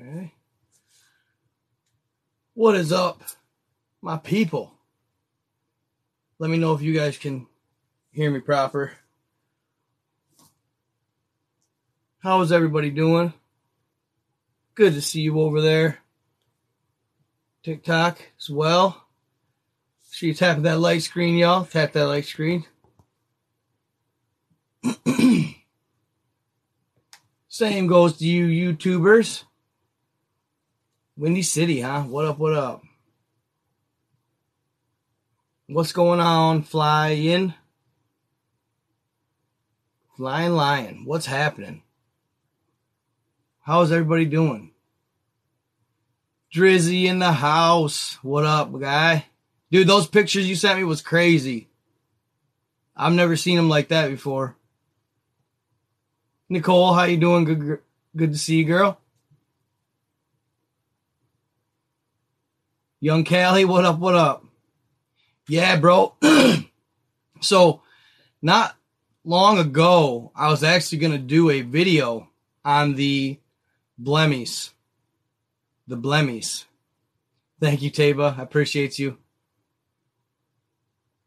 Okay. What is up, my people? Let me know if you guys can hear me proper. How is everybody doing? Good to see you over there. TikTok as well. You tapping that light screen, y'all. Tap that light screen. Same goes to you YouTubers. Windy City, huh? What up, what up? What's going on, flying? Flying lion. What's happening? How's everybody doing? Drizzy in the house. What up, guy? Dude, those pictures you sent me was crazy. I've never seen them like that before. Nicole, how you doing? Good, good to see you, girl. Young Callie, what up? What up? Yeah, bro. so, not long ago, I was actually going to do a video on the Blemmyes. The Blemmyes. Thank you, Taba. I appreciate you.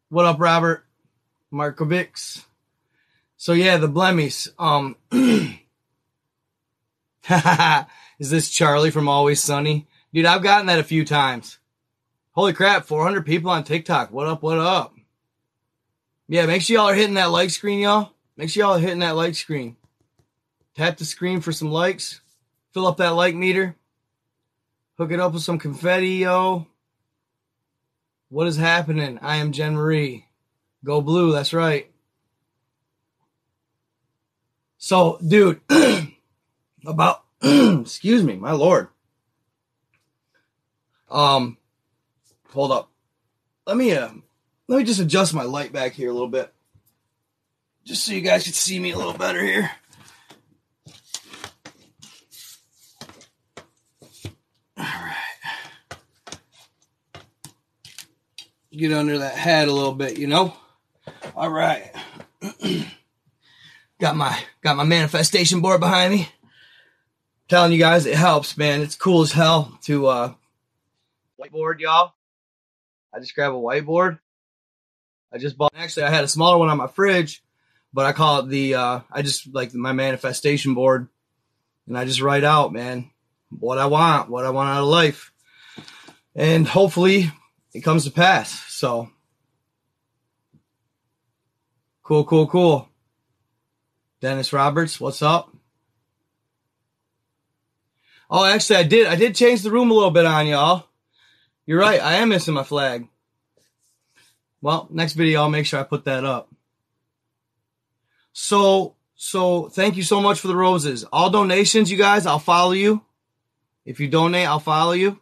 What up, Robert? Markovics. So yeah, the Blemmyes. Um, is this Charlie from Always Sunny? Dude, I've gotten that a few times. Holy crap, 400 people on TikTok. What up, what up? Yeah, make sure y'all are hitting that like screen, y'all. Make sure y'all are hitting that like screen. Tap the screen for some likes. Fill up that like meter. Hook it up with some confetti, yo. What is happening? I am Jen Marie. Go blue, that's right. So, dude, about excuse me, my lord. Um, hold up. Let me uh let me just adjust my light back here a little bit. Just so you guys can see me a little better here. All right. Get under that hat a little bit, you know? All right. got my got my manifestation board behind me. Telling you guys it helps, man. It's cool as hell to uh whiteboard, y'all. I just grab a whiteboard. I just bought actually I had a smaller one on my fridge, but I call it the uh I just like my manifestation board and I just write out, man, what I want, what I want out of life. And hopefully it comes to pass. So cool, cool, cool. Dennis Roberts, what's up? Oh, actually, I did. I did change the room a little bit on y'all. You're right. I am missing my flag. Well, next video, I'll make sure I put that up. So, so thank you so much for the roses. All donations, you guys, I'll follow you. If you donate, I'll follow you.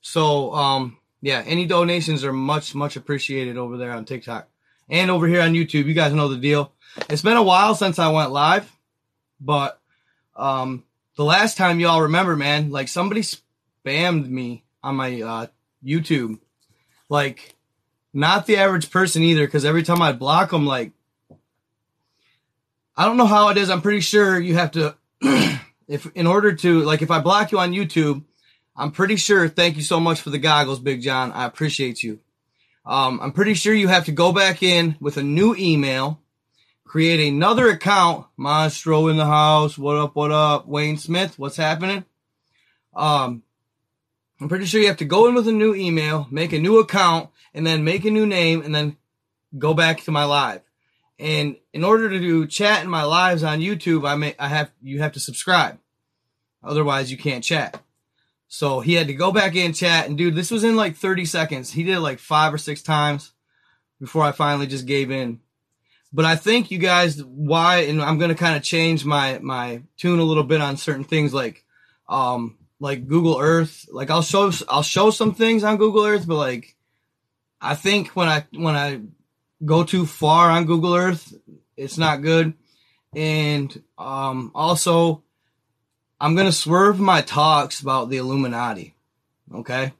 So, um, yeah, any donations are much, much appreciated over there on TikTok and over here on YouTube. You guys know the deal. It's been a while since I went live, but, um, the last time y'all remember, man, like somebody spammed me on my uh, YouTube. Like, not the average person either, because every time I block them, like, I don't know how it is. I'm pretty sure you have to, if in order to, like, if I block you on YouTube, I'm pretty sure. Thank you so much for the goggles, Big John. I appreciate you. Um, I'm pretty sure you have to go back in with a new email, create another account. Monstro in the house. What up? What up? Wayne Smith. What's happening? Um, I'm pretty sure you have to go in with a new email, make a new account, and then make a new name, and then go back to my live. And in order to do chat in my lives on YouTube, I may I have you have to subscribe. Otherwise, you can't chat. So he had to go back in chat and dude, this was in like 30 seconds. He did it like five or six times before I finally just gave in. But I think you guys why and I'm to kind of change my my tune a little bit on certain things like um like Google Earth. Like I'll show I'll show some things on Google Earth, but like I think when I when I go too far on Google Earth, it's not good. And um also I'm gonna swerve my talks about the Illuminati. Okay.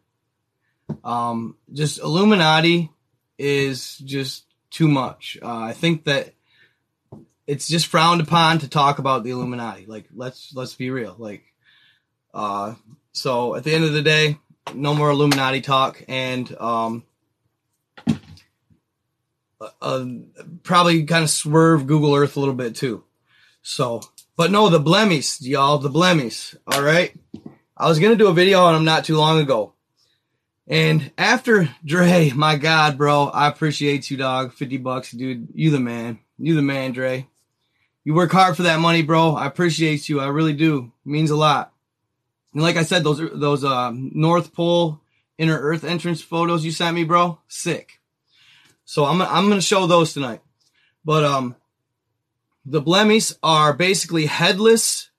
Um, just Illuminati is just too much. Uh, I think that it's just frowned upon to talk about the Illuminati. Like, let's let's be real. Like, uh, so at the end of the day, no more Illuminati talk, and um, uh, uh probably kind of swerve Google Earth a little bit too. So but no, the Blemmyes, y'all, the Blemmyes. All right. I was gonna do a video on them not too long ago, and after Dre, my God, bro, I appreciate you, dog. Fifty bucks, dude. You the man. You the man, Dre. You work hard for that money, bro. I appreciate you. I really do. It means a lot. And like I said, those those uh, North Pole inner Earth entrance photos you sent me, bro, sick. So I'm I'm gonna show those tonight. But um, the Blemmyes are basically headless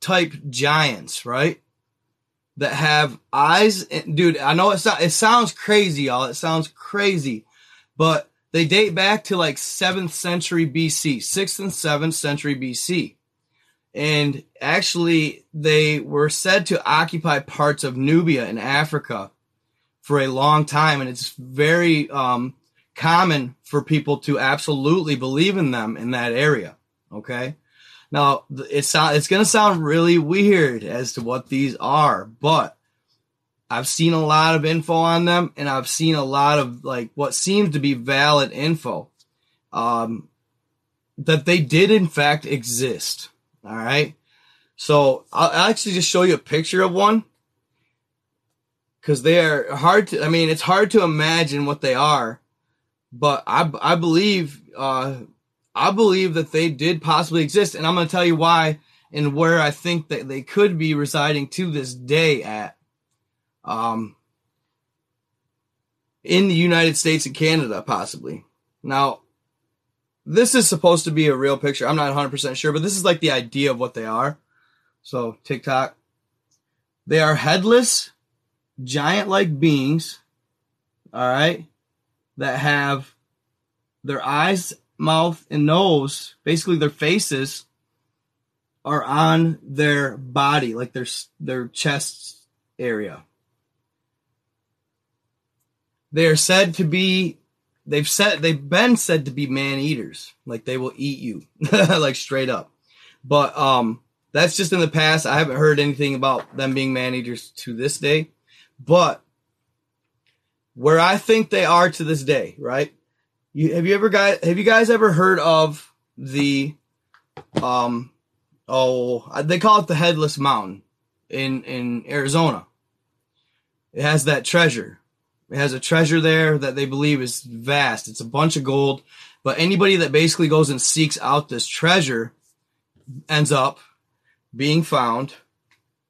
type giants, right? That have eyes. Dude, I know it, so, it sounds crazy, y'all. It sounds crazy, but they date back to like 7th century BC, 6th and 7th century BC. And actually, they were said to occupy parts of Nubia in Africa for a long time. And it's very um, common for people to absolutely believe in them in that area. Okay. Now it's it's going to sound really weird as to what these are, but I've seen a lot of info on them and I've seen a lot of like what seems to be valid info. Um, that they did in fact exist. All right. So I'll, actually just show you a picture of one because they are hard to, I mean, it's hard to imagine what they are but I, I believe, uh, I believe that they did possibly exist, and I'm going to tell you why and where I think that they could be residing to this day at, um, in the United States and Canada, possibly. Now, this is supposed to be a real picture. I'm not 100% sure, but this is like the idea of what they are. So, TikTok. They are headless, giant like beings. All right that have their eyes, mouth, and nose, basically their faces, are on their body, like their their chest area. They are said to be they've said they've been said to be man eaters, like they will eat you, like straight up. But um that's just in the past. I haven't heard anything about them being man eaters to this day. But where I think they are to this day, right? You, have you ever guys have you guys ever heard of the um oh they call it the headless mountain in in Arizona. It has that treasure. It has a treasure there that they believe is vast. It's a bunch of gold, but anybody that basically goes and seeks out this treasure ends up being found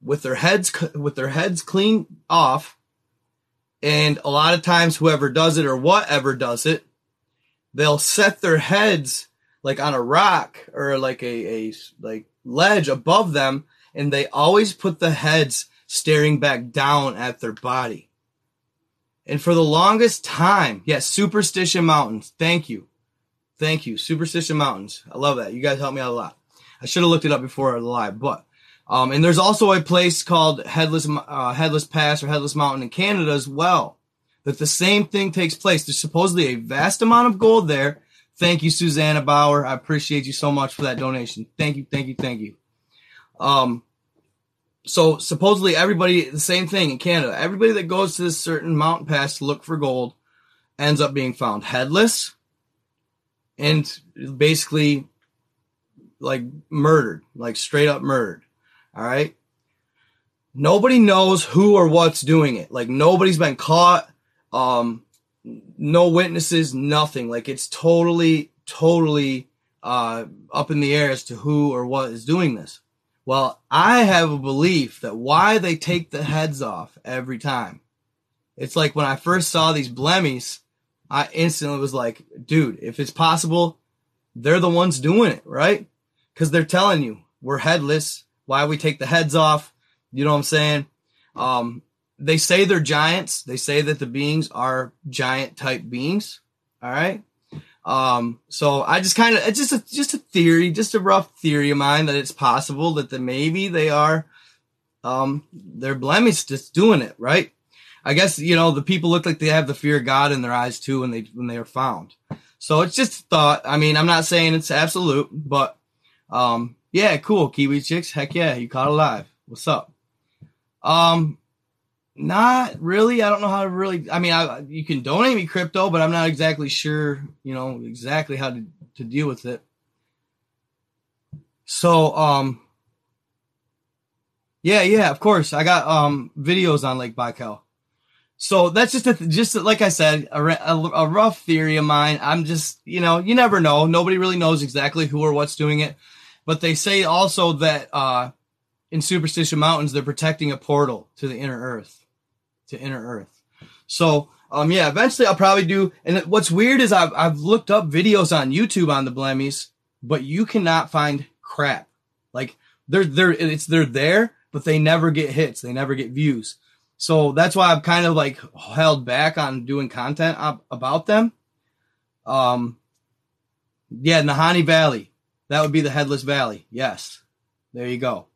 with their heads with their heads clean off and a lot of times, whoever does it or whatever does it, they'll set their heads like on a rock or like a, a like ledge above them, and they always put the heads staring back down at their body. And for the longest time, yes, Superstition Mountains. Thank you. Thank you. Superstition Mountains. I love that. You guys helped me out a lot. I should have looked it up before the live, but um, and there's also a place called Headless uh, Headless Pass or Headless Mountain in Canada as well. That the same thing takes place. There's supposedly a vast amount of gold there. Thank you, Susanna Bauer. I appreciate you so much for that donation. Thank you, thank you, thank you. Um, so supposedly everybody, the same thing in Canada. Everybody that goes to this certain mountain pass to look for gold ends up being found headless and basically like murdered, like straight up murdered. All right. Nobody knows who or what's doing it. Like nobody's been caught. Um, no witnesses, nothing. Like it's totally, totally uh, up in the air as to who or what is doing this. Well, I have a belief that why they take the heads off every time. It's like when I first saw these Blemmyes, I instantly was like, dude, if it's possible, they're the ones doing it, right? Because they're telling you we're headless. Why we take the heads off? You know what I'm saying? Um, they say they're giants. They say that the beings are giant type beings. All right. Um, so I just kind of, it's just a, just a theory, just a rough theory of mine that it's possible that the, maybe they are, um, they're blemish just doing it, right? I guess, you know, the people look like they have the fear of God in their eyes too when they, when they are found. So it's just a thought. I mean, I'm not saying it's absolute, but, um, yeah, cool. Kiwi chicks. Heck yeah. You caught alive. What's up? Um, not really. I don't know how to really. I mean, I, you can donate me crypto, but I'm not exactly sure, you know, exactly how to, to deal with it. So, um, yeah, yeah, of course. I got um videos on Lake Baikal. So that's just a, just like I said, a, a, a rough theory of mine. I'm just, you know, you never know. Nobody really knows exactly who or what's doing it, but they say also that uh, in Superstition Mountains they're protecting a portal to the inner Earth to inner earth. So, um, yeah, eventually I'll probably do. And what's weird is I've, I've looked up videos on YouTube on the Blemmyes, but you cannot find crap. Like they're, they're, it's, they're there, but they never get hits. They never get views. So that's why I've kind of like held back on doing content about them. Um, yeah, Nahanni Valley. That would be the Headless Valley. Yes. There you go.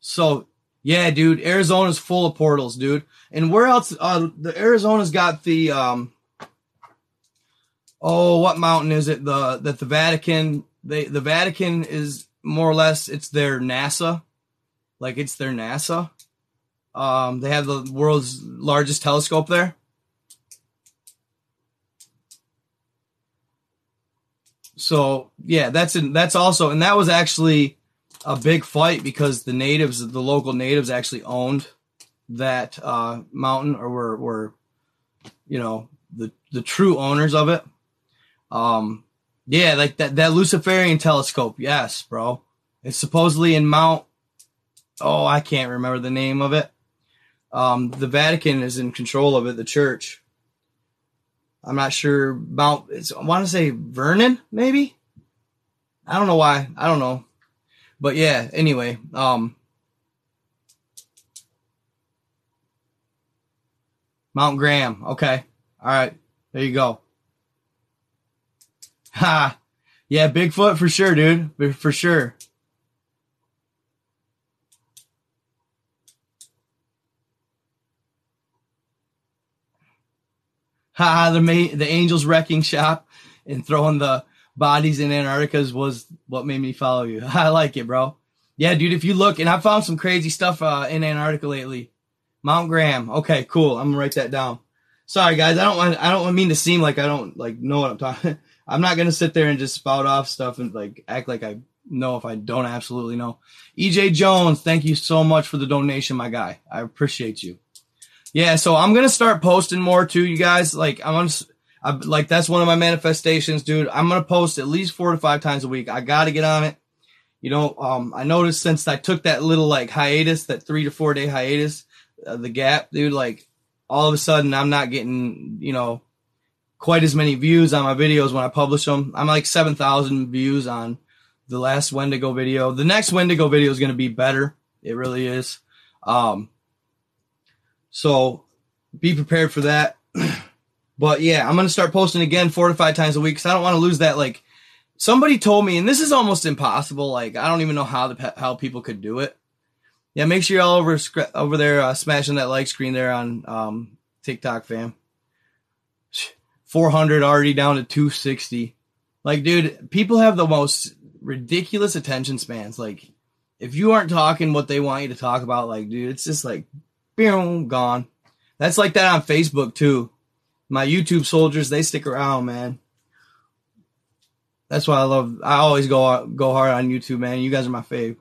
So yeah, dude, Arizona's full of portals, dude. And where else? Uh, the Arizona's got the um. Oh, what mountain is it? The that the Vatican they the Vatican is more or less it's their NASA, like it's their NASA. Um, they have the world's largest telescope there. So yeah, that's in, that's also and that was actually a big fight because the natives, the local natives, actually owned that uh, mountain, or were were you know the the true owners of it. Um, yeah, like that that Luciferian telescope. Yes, bro. It's supposedly in Mount. Oh, I can't remember the name of it. Um, the Vatican is in control of it. The church. I'm not sure Mount. It's, I want to say Vernon, maybe. I don't know why. I don't know. But yeah, anyway, um, Mount Graham. Okay. All right. There you go. Ha. Yeah, Bigfoot for sure, dude. For sure. Ha, the the Angels wrecking shop and throwing the bodies in Antarctica's was what made me follow you. I like it, bro. Yeah, dude. If you look, and I found some crazy stuff uh, in Antarctica lately. Mount Graham. Okay, cool. I'm gonna write that down. Sorry, guys. I don't want. I don't mean to seem like I don't like know what I'm talking. I'm not gonna sit there and just spout off stuff and like act like I know if I don't absolutely know. EJ Jones, thank you so much for the donation, my guy. I appreciate you. Yeah, so I'm gonna start posting more too, you guys. Like I'm gonna I, like that's one of my manifestations, dude. I'm gonna post at least four to five times a week. I got to get on it. You know, um, I noticed since I took that little like hiatus, that three to four day hiatus, uh, the gap, dude. Like all of a sudden, I'm not getting you know quite as many views on my videos when I publish them. I'm like seven thousand views on the last Wendigo video. The next Wendigo video is gonna be better. It really is. Um, so be prepared for that. But yeah, I'm gonna start posting again four to five times a week because I don't want to lose that. Like somebody told me, and this is almost impossible. Like I don't even know how the how people could do it. Yeah, make sure you're all over over there uh, smashing that like screen there on um, TikTok, fam. 400 already down to 260. Like, dude, people have the most ridiculous attention spans. Like, if you aren't talking what they want you to talk about, like, dude, it's just like, boom, gone. That's like that on Facebook too my YouTube soldiers, they stick around, man. That's why I love. I always go go hard on YouTube, man. You guys are my fave.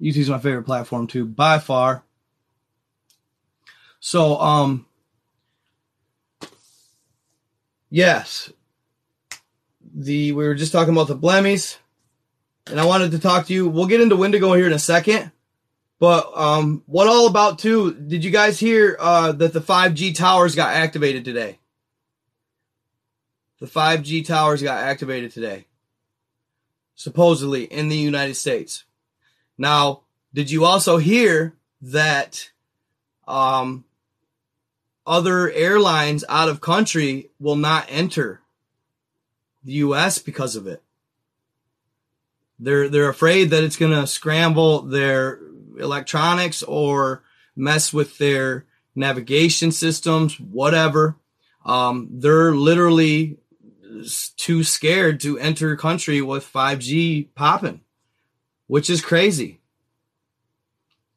YouTube's my favorite platform too, by far. So, um, yes, the we were just talking about the Blemmyes, and I wanted to talk to you. We'll get into Wendigo here in a second. But um, what all about too? Did you guys hear uh, that the 5G towers got activated today? The 5G towers got activated today, supposedly in the United States. Now, did you also hear that um, other airlines out of country will not enter the U.S. because of it? They're they're afraid that it's going to scramble their electronics or mess with their navigation systems, whatever. Um, they're literally too scared to enter country with 5G popping, which is crazy.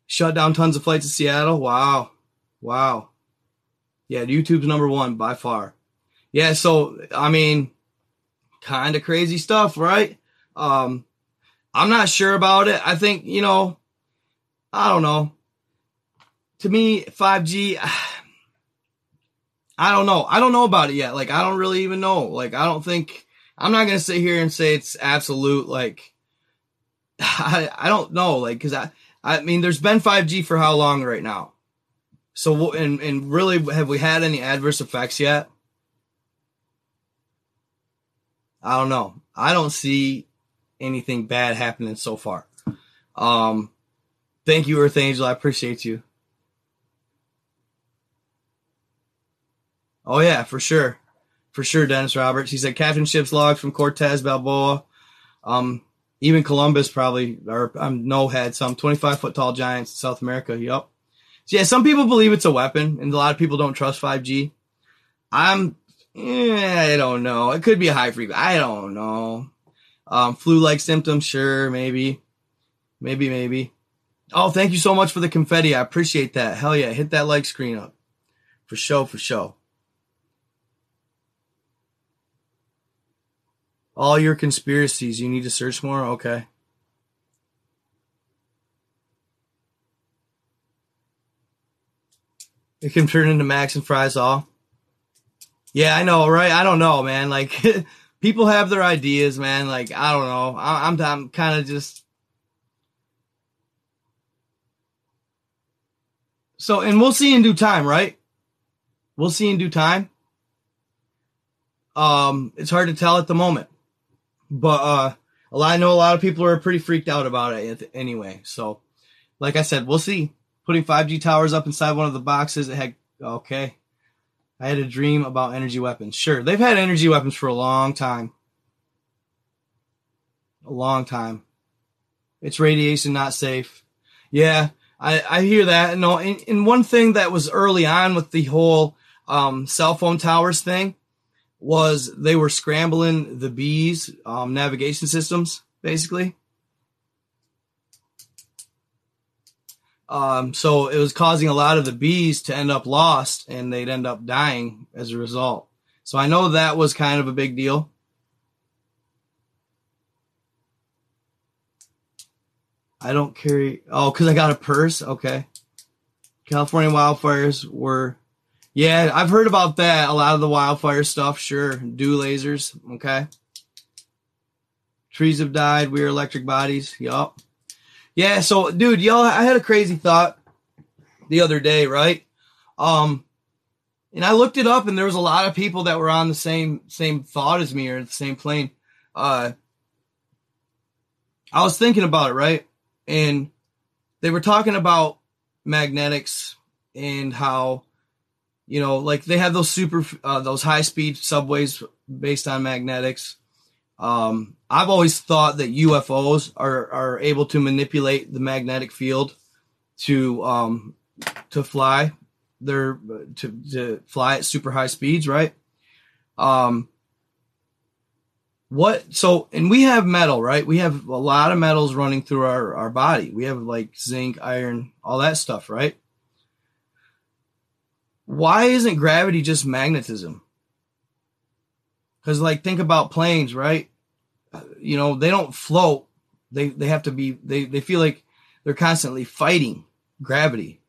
Shut down tons of flights to Seattle. Wow. Wow. Yeah, YouTube's number one by far. Yeah, so I mean, kind of crazy stuff, right? Um, I'm not sure about it. I think, you know, I don't know. To me, 5G, I don't know. I don't know about it yet. Like, I don't really even know. Like, I don't think, I'm not going to sit here and say it's absolute. Like, I, I don't know. Like, cause I, I mean, there's been 5G for how long right now? So, and, and really, have we had any adverse effects yet? I don't know. I don't see anything bad happening so far. Um, Thank you, Earth Angel. I appreciate you. Oh yeah, for sure, for sure. Dennis Roberts. He said captain ship's logs from Cortez Balboa. Um, even Columbus probably or um, no had some 25 foot tall giants in South America. Yep. So yeah, some people believe it's a weapon, and a lot of people don't trust 5G. I'm, eh, I don't know. It could be a high frequency. I don't know. Um, flu-like symptoms, sure, maybe, maybe, maybe. Oh, thank you so much for the confetti. I appreciate that. Hell yeah. Hit that like screen up. For show, for show. All your conspiracies. You need to search more? Okay. It can turn into Max and Fries all. Yeah, I know, right? I don't know, man. Like, people have their ideas, man. Like, I don't know. I'm, I'm kind of just So, and we'll see in due time, right? We'll see in due time. Um, it's hard to tell at the moment, but uh, I know a lot of people are pretty freaked out about it anyway. So, like I said, we'll see. Putting 5G towers up inside one of the boxes, it had okay. I had a dream about energy weapons. Sure, they've had energy weapons for a long time. A long time. It's radiation not safe. Yeah, I, I hear that. No, and, and one thing that was early on with the whole um, cell phone towers thing was they were scrambling the bees um, navigation systems, basically. Um, so it was causing a lot of the bees to end up lost and they'd end up dying as a result. So I know that was kind of a big deal. I don't carry. Oh, because I got a purse. Okay. California wildfires were. Yeah, I've heard about that. A lot of the wildfire stuff. Sure. Do lasers. Okay. Trees have died. We are electric bodies. Yup. Yeah. So, dude, y'all, I had a crazy thought the other day, right? Um, and I looked it up, and there was a lot of people that were on the same same thought as me or the same plane. Uh, I was thinking about it, right? And they were talking about magnetics and how you know like they have those super uh, those high speed subways based on magnetics. Um, i've always thought that ufos are are able to manipulate the magnetic field to um to fly they're to to fly at super high speeds right? Um what so and we have metal right? We have a lot of metals running through our our body. We have like zinc iron all that stuff right? Why isn't gravity just magnetism? Because like think about planes right? You know they don't float. They they have to be they they feel like they're constantly fighting gravity.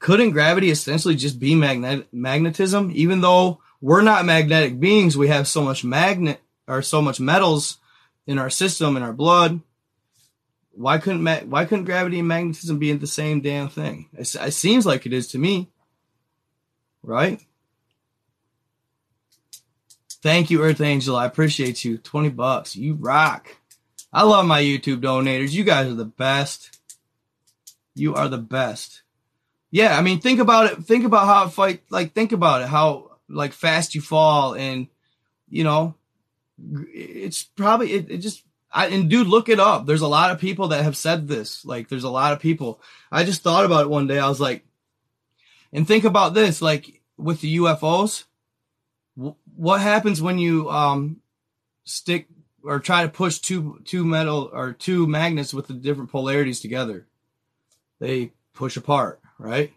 Couldn't gravity essentially just be magnet magnetism? Even though we're not magnetic beings we have so much magnet are so much metals in our system in our blood. Why couldn't ma- why couldn't gravity and magnetism be the same damn thing? It, it seems like it is to me, right? Thank you, Earth Angel. I appreciate you. Twenty bucks. You rock. I love my YouTube donators. You guys are the best. You are the best. Yeah, I mean, think about it. Think about how it fight. Like, think about it. How like fast you fall, and you know, it's probably it, it just. I, and dude, look it up. There's a lot of people that have said this. Like, there's a lot of people. I just thought about it one day. I was like, and think about this. Like with the UFOs, what happens when you um stick or try to push two two metal or two magnets with the different polarities together? They push apart right?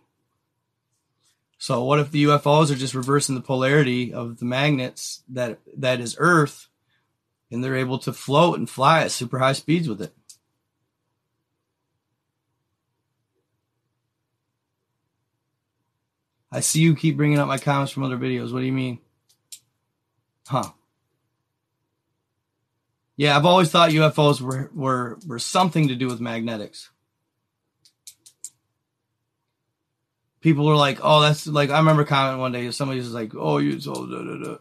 So what if the UFOs are just reversing the polarity of the magnets that that is Earth, and they're able to float and fly at super high speeds with it? I see you keep bringing up my comments from other videos. What do you mean? Huh. Yeah, I've always thought UFOs were, were, were something to do with magnetics. people were like, oh, that's like, I remember commenting one day, somebody was like, oh, you so, da, da, da.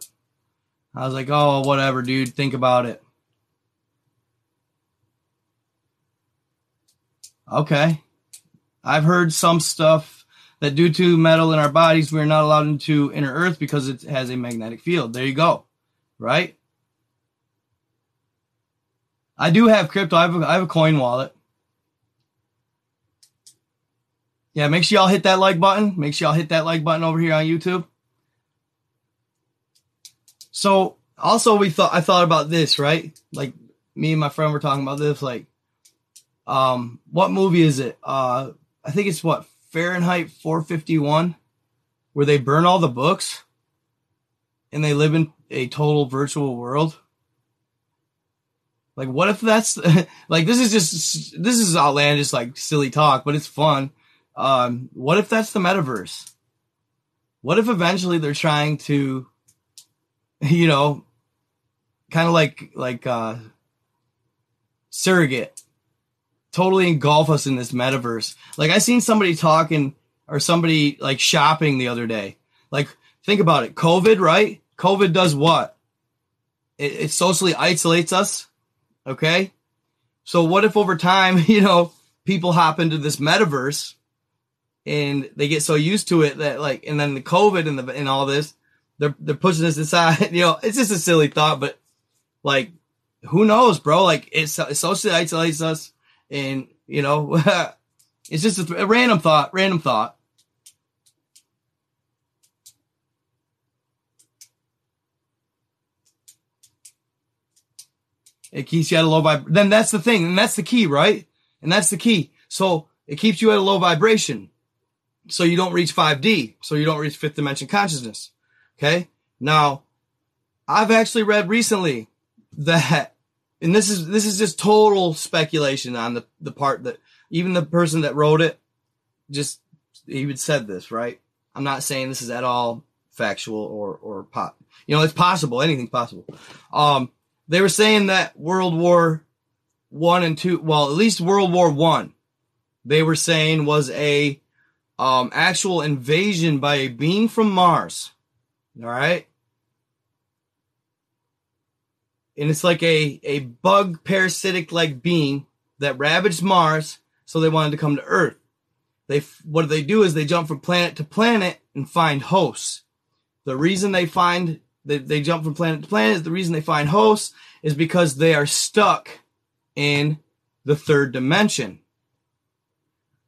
I was like, oh, whatever, dude, think about it. Okay. I've heard some stuff that due to metal in our bodies, we're not allowed into inner earth because it has a magnetic field. There you go. Right? I do have crypto. I have a, I have a coin wallet. Yeah, make sure y'all hit that like button. Make sure y'all hit that like button over here on YouTube. So also we thought I thought about this, right? Like me and my friend were talking about this, like um what movie is it? Uh I think it's what Fahrenheit 451 where they burn all the books and they live in a total virtual world. Like what if that's like this is just this is outlandish like silly talk, but it's fun um, what if that's the metaverse? What if eventually they're trying to, you know, kind of like like uh, surrogate, totally engulf us in this metaverse? Like I seen somebody talking or somebody like shopping the other day. Like think about it, COVID, right? COVID does what? It, it socially isolates us. Okay, so what if over time, you know, people hop into this metaverse? and they get so used to it that like, and then the COVID and the and all this, they're they're pushing us aside. You know, it's just a silly thought, but like, who knows, bro? Like, it's it socially isolates us, and you know, it's just a, a random thought. Random thought. It keeps you at a low vibration. Then that's the thing, and that's the key, right? And that's the key. So it keeps you at a low vibration so you don't reach 5D, so you don't reach fifth dimension consciousness. Okay. Now, I've actually read recently that, and this is, this is just total speculation on the, the part that even the person that wrote it just, even said this, right? I'm not saying this is at all factual or, or pop. you know, it's possible. Anything's possible. Um, they were saying that World War one and two, well, at least World War one, they were saying was a um, actual invasion by a being from Mars. All right. And it's like a, a bug parasitic like being that ravaged Mars. So they wanted to come to Earth. They, what they do is they jump from planet to planet and find hosts. The reason they find they, they jump from planet to planet, is the reason they find hosts is because they are stuck in the third dimension.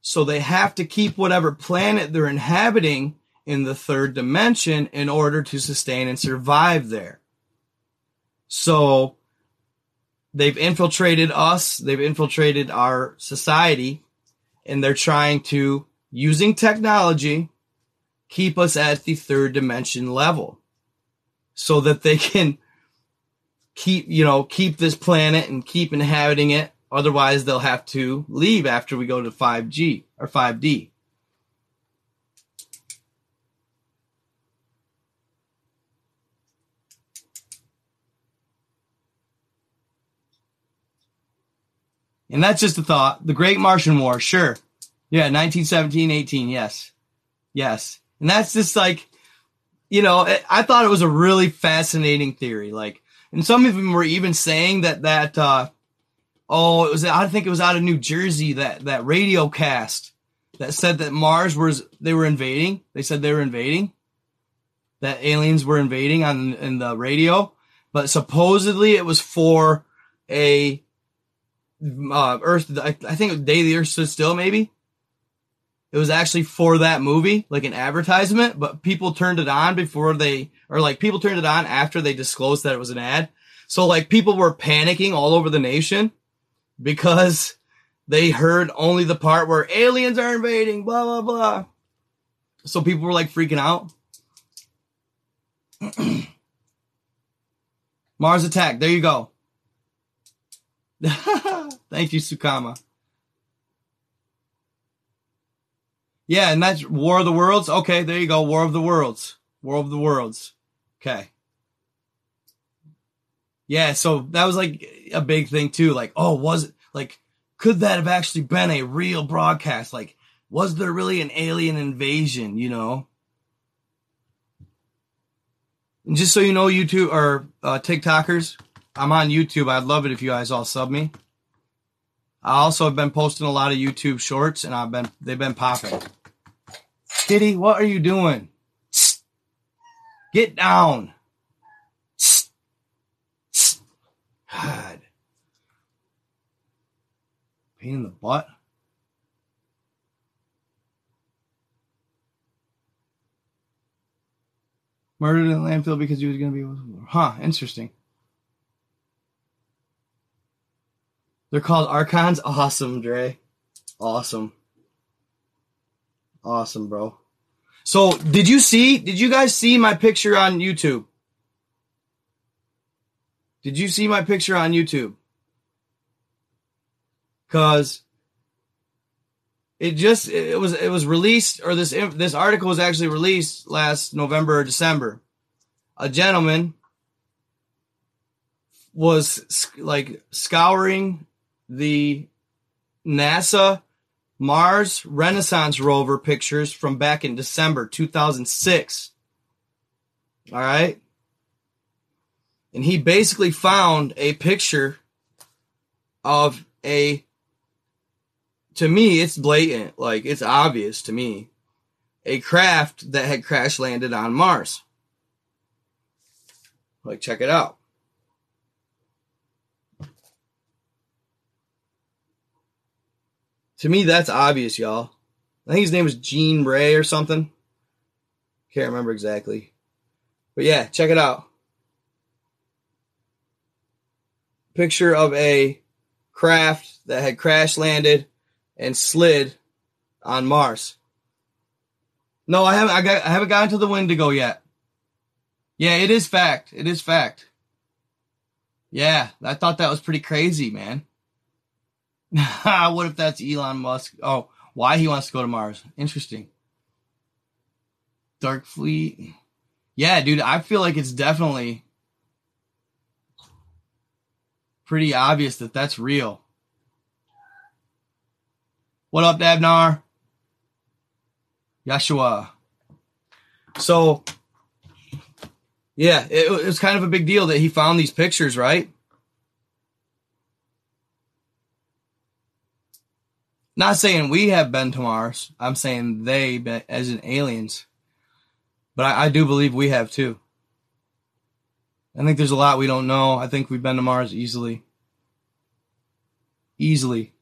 So they have to keep whatever planet they're inhabiting in the third dimension in order to sustain and survive there. So they've infiltrated us, they've infiltrated our society, and they're trying to, using technology, keep us at the third dimension level so that they can keep, you know, keep this planet and keep inhabiting it Otherwise, they'll have to leave after we go to 5G or 5D. And that's just a thought. The Great Martian War, sure. Yeah, 1917, 18, yes. Yes. And that's just like, you know, I thought it was a really fascinating theory. Like, and some of them were even saying that, that, uh, oh, it was, I think it was out of New Jersey, that, that radio cast that said that Mars was, they were invading. They said they were invading, that aliens were invading on, in the radio. But supposedly it was for a, uh, Earth, I, I think Day the Earth Stood Still, maybe it was actually for that movie, like an advertisement, but people turned it on before they, or like people turned it on after they disclosed that it was an ad. So like people were panicking all over the nation because they heard only the part where aliens are invading, blah, blah, blah. So people were like freaking out. Mars attack. There you go. Thank you, Sukama. Yeah, and that's War of the Worlds. Okay, there you go. War of the Worlds. War of the Worlds. Okay. Yeah, so that was like a big thing too. Like, oh, was it like could that have actually been a real broadcast? Like, was there really an alien invasion, you know? And just so you know, YouTube or uh, TikTokers, I'm on YouTube. I'd love it if you guys all sub me. I also have been posting a lot of YouTube shorts, and I've been they've been popping. Kitty, what are you doing? Get down. God. Pain in the butt. Murdered in landfill because he was going to be. Huh, interesting. They're called Archons. Awesome, Dre. Awesome. Awesome, bro. So, did you see? Did you guys see my picture on YouTube? Did you see my picture on YouTube? Cause it just it was it was released or this this article was actually released last November or December. A gentleman was like scouring the NASA Mars Renaissance rover pictures from back in December 2006. All right. And he basically found a picture of a, to me, it's blatant. Like, it's obvious to me. A craft that had crash landed on Mars. Like, check it out. To me, that's obvious, y'all. I think his name was Gene Ray or something. Can't remember exactly. But yeah, check it out. Picture of a craft that had crash landed and slid on Mars. No, I haven't. I, got, I haven't gotten to the Wendigo yet. Yeah, it is fact. It is fact. Yeah, I thought that was pretty crazy, man. what if that's Elon Musk? Oh, why he wants to go to Mars? Interesting. Dark Fleet. Yeah, dude, I feel like it's definitely pretty obvious that that's real. What up, Dabnar? Yeshua. So, yeah, it, it was kind of a big deal that he found these pictures, right? Not saying we have been to Mars. I'm saying they, as in aliens. But I, I do believe we have too. I think there's a lot we don't know. I think we've been to Mars easily. Easily.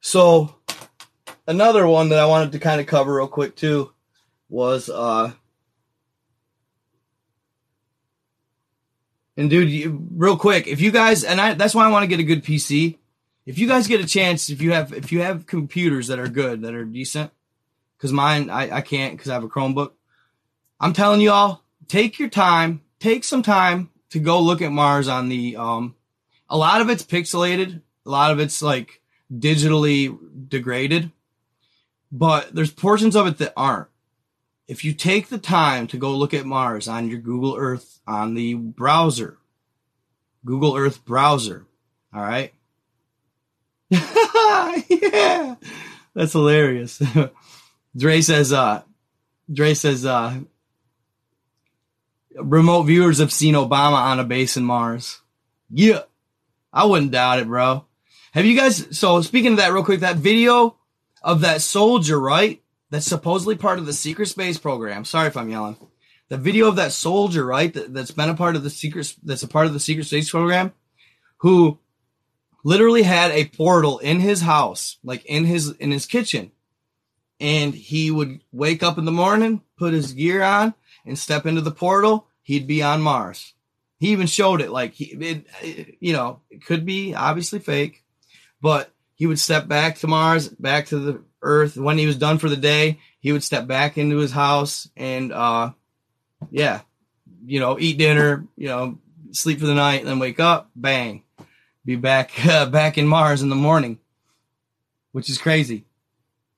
So, another one that I wanted to kind of cover real quick too was, uh, and dude, you, real quick, if you guys, and I, that's why I want to get a good PC if you guys get a chance, if you have if you have computers that are good, that are decent, because mine I, I can't because I have a Chromebook. I'm telling you all, take your time, take some time to go look at Mars on the um a lot of it's pixelated, a lot of it's like digitally degraded, but there's portions of it that aren't. If you take the time to go look at Mars on your Google Earth on the browser, Google Earth browser, All right. yeah. That's hilarious. Dre says, uh, Dre says, uh, remote viewers have seen Obama on a base in Mars. Yeah. I wouldn't doubt it, bro. Have you guys, so speaking of that real quick, that video of that soldier, right? That's supposedly part of the secret space program. Sorry if I'm yelling. The video of that soldier, right? That, that's been a part of the secret, that's a part of the secret space program who literally had a portal in his house, like in his, in his kitchen. And he would wake up in the morning, put his gear on and step into the portal. He'd be on Mars. He even showed it like he, it, it, you know, it could be obviously fake, but he would step back to Mars, back to the Earth. When he was done for the day, he would step back into his house and, uh, yeah, you know, eat dinner, you know, sleep for the night, and then wake up, bang, be back, uh, back in Mars in the morning, which is crazy.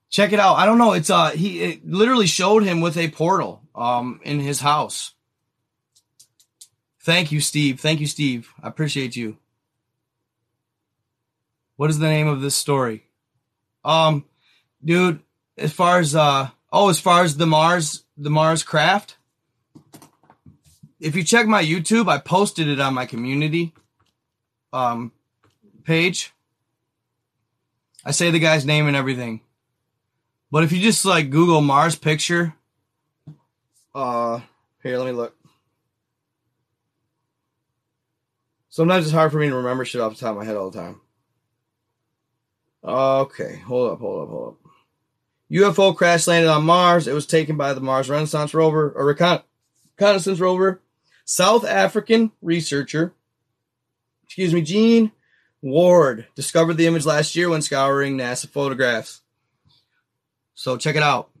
Check it out. I don't know. It's uh, he it literally showed him with a portal, um, in his house. Thank you, Steve. Thank you, Steve. I appreciate you. What is the name of this story? Um, dude, as far as uh oh, as far as the Mars the Mars craft, if you check my YouTube, I posted it on my community um page. I say the guy's name and everything. But if you just like Google Mars picture, uh here, let me look. Sometimes it's hard for me to remember shit off the top of my head all the time. Okay, hold up, hold up, hold up. UFO crash landed on Mars. It was taken by the Mars Renaissance rover or reconnaissance rover. South African researcher, excuse me, Gene Ward discovered the image last year when scouring NASA photographs. So check it out.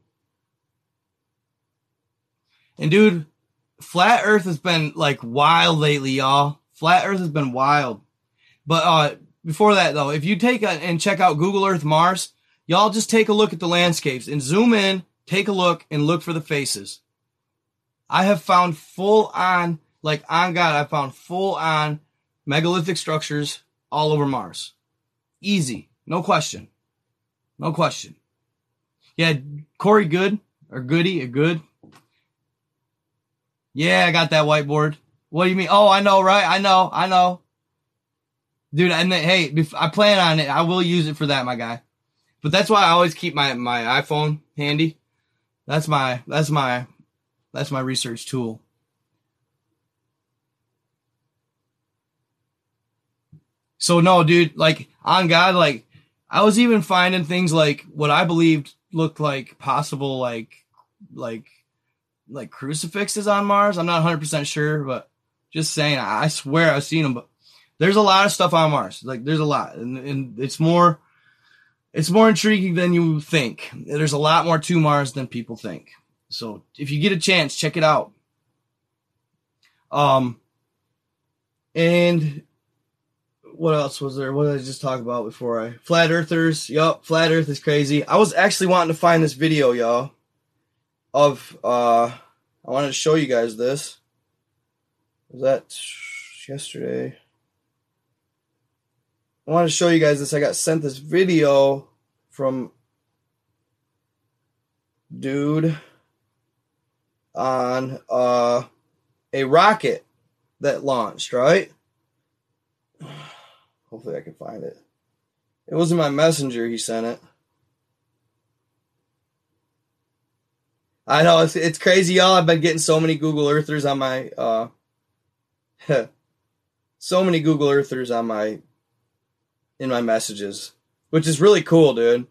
And dude, flat Earth has been like wild lately, y'all. Flat Earth has been wild. But uh, before that, though, if you take a, and check out Google Earth Mars, y'all just take a look at the landscapes and zoom in, take a look, and look for the faces. I have found full on, like on God, I found full on megalithic structures all over Mars. Easy, no question, no question. Yeah, Corey Goode or Goody, a good. Yeah, I got that whiteboard. What do you mean? Oh, I know, right? I know, I know. Dude, and then, hey, I plan on it. I will use it for that, my guy. But that's why I always keep my, my iPhone handy. That's my, that's my, that's my research tool. So no, dude, like on God, like I was even finding things like what I believed looked like possible, like, like, like crucifixes on Mars. I'm not 100% sure, but just saying, I swear I've seen them, but there's a lot of stuff on Mars. Like there's a lot, and, and it's more, it's more intriguing than you think. There's a lot more to Mars than people think. So if you get a chance, check it out. Um, and what else was there? What did I just talk about before I flat earthers? Yup, flat earth is crazy. I was actually wanting to find this video, y'all, of uh I wanted to show you guys this. Was that yesterday? I wanted to show you guys this. I got sent this video from dude on uh, a rocket that launched, right? Hopefully I can find it. It wasn't my messenger, he sent it. I know it's, it's crazy, y'all. I've been getting so many Google Earthers on my uh so many Google Earthers on my in my messages, which is really cool, dude.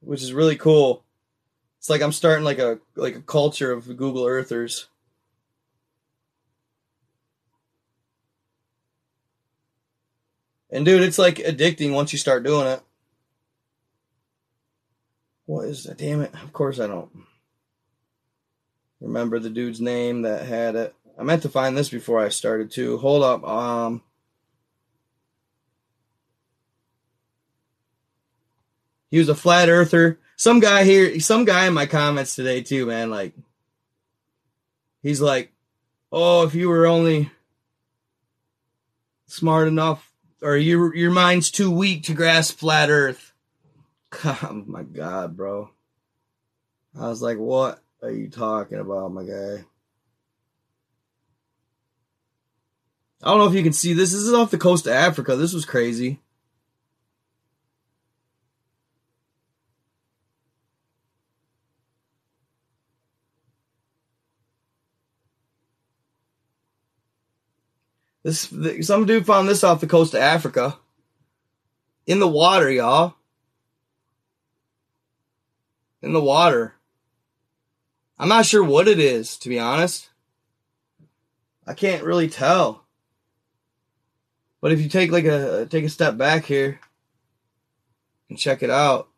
Which is really cool. It's like I'm starting like a like a culture of Google Earthers. And dude, it's like addicting once you start doing it. What is that? Damn it. Of course I don't remember the dude's name that had it. I meant to find this before I started too. Hold up. Um He was a flat earther. Some guy here, some guy in my comments today too, man, like he's like, "Oh, if you were only smart enough, or your your mind's too weak to grasp flat Earth. Oh my God, bro. I was like, what are you talking about, my guy? I don't know if you can see this. This is off the coast of Africa. This was crazy. This some dude found this off the coast of Africa. In the water, y'all. In the water. I'm not sure what it is, to be honest. I can't really tell. But if you take like a take a step back here and check it out,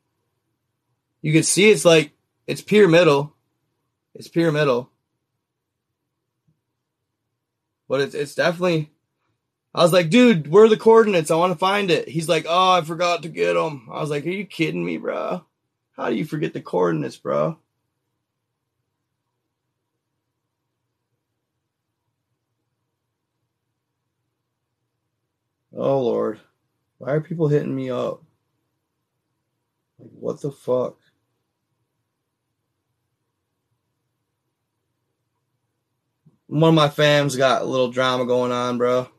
you can see it's like it's pyramidal. It's pyramidal. But it's it's definitely I was like, dude, where are the coordinates? I want to find it. He's like, oh, I forgot to get them. I was like, are you kidding me, bro? How do you forget the coordinates, bro? Oh, Lord. Why are people hitting me up? Like, what the fuck? One of my fams got a little drama going on, bro.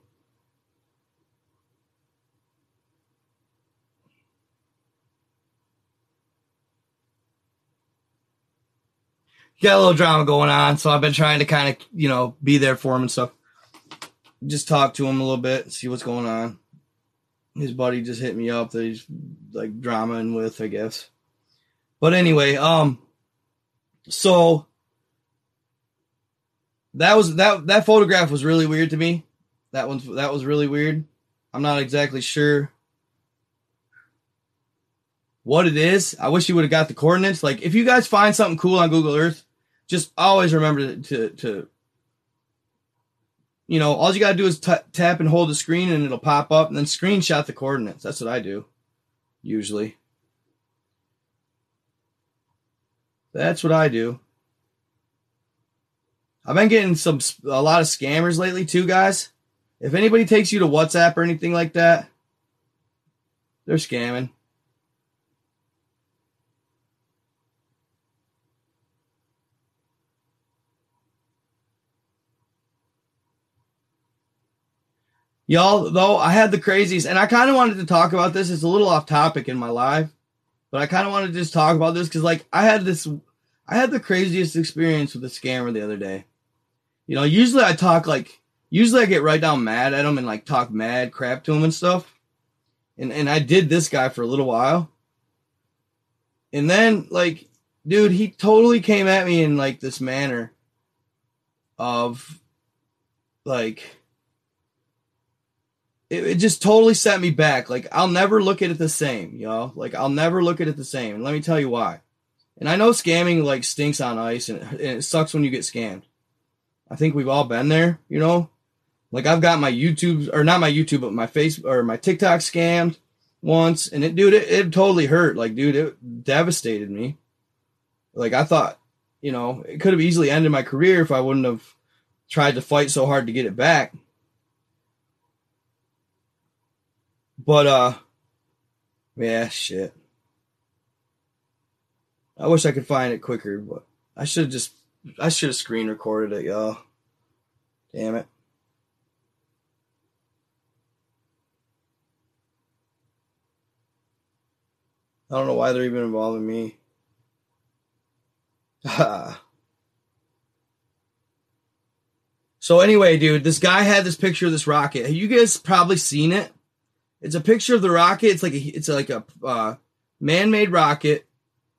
Got a little drama going on, so I've been trying to kind of, you know, be there for him and stuff. Just talk to him a little bit, see what's going on. His buddy just hit me up that he's like dramaing with, I guess. But anyway, um, so that was that that photograph was really weird to me. That one's that was really weird. I'm not exactly sure what it is. I wish you would have got the coordinates. Like if you guys find something cool on Google Earth, just always remember to to you know all you got to do is t- tap and hold the screen and it'll pop up and then screenshot the coordinates. That's what i do usually. That's what i do. I've been getting some a lot of scammers lately too guys. If anybody takes you to whatsapp or anything like that they're scamming Y'all, though, I had the crazies, and I kind of wanted to talk about this. It's a little off topic in my life, but I kind of wanted to just talk about this because, like, I had this, I had the craziest experience with a scammer the other day. You know, usually I talk like, usually I get right down mad at him and like talk mad crap to him and stuff. And and I did this guy for a little while. And then, like, dude, he totally came at me in like this manner of like it, it, just totally set me back. Like I'll never look at it the same, y'all. Like I'll never look at it the same. And let me tell you why. And I know scamming like stinks on ice and, and it sucks when you get scammed. I think we've all been there, you know? Like I've got my YouTube or not my YouTube, but my face or my TikTok scammed once and it dude, it, it totally hurt. Like, dude, it devastated me. Like I thought, you know, it could have easily ended my career if I wouldn't have tried to fight so hard to get it back. But uh yeah, shit. I wish I could find it quicker, but I should have just I should have screen recorded it, y'all. Damn it. I don't know why they're even involving me. so anyway, dude, this guy had this picture of this rocket. Have you guys probably seen it? It's a picture of the rocket. It's like a, it's like a uh, man-made rocket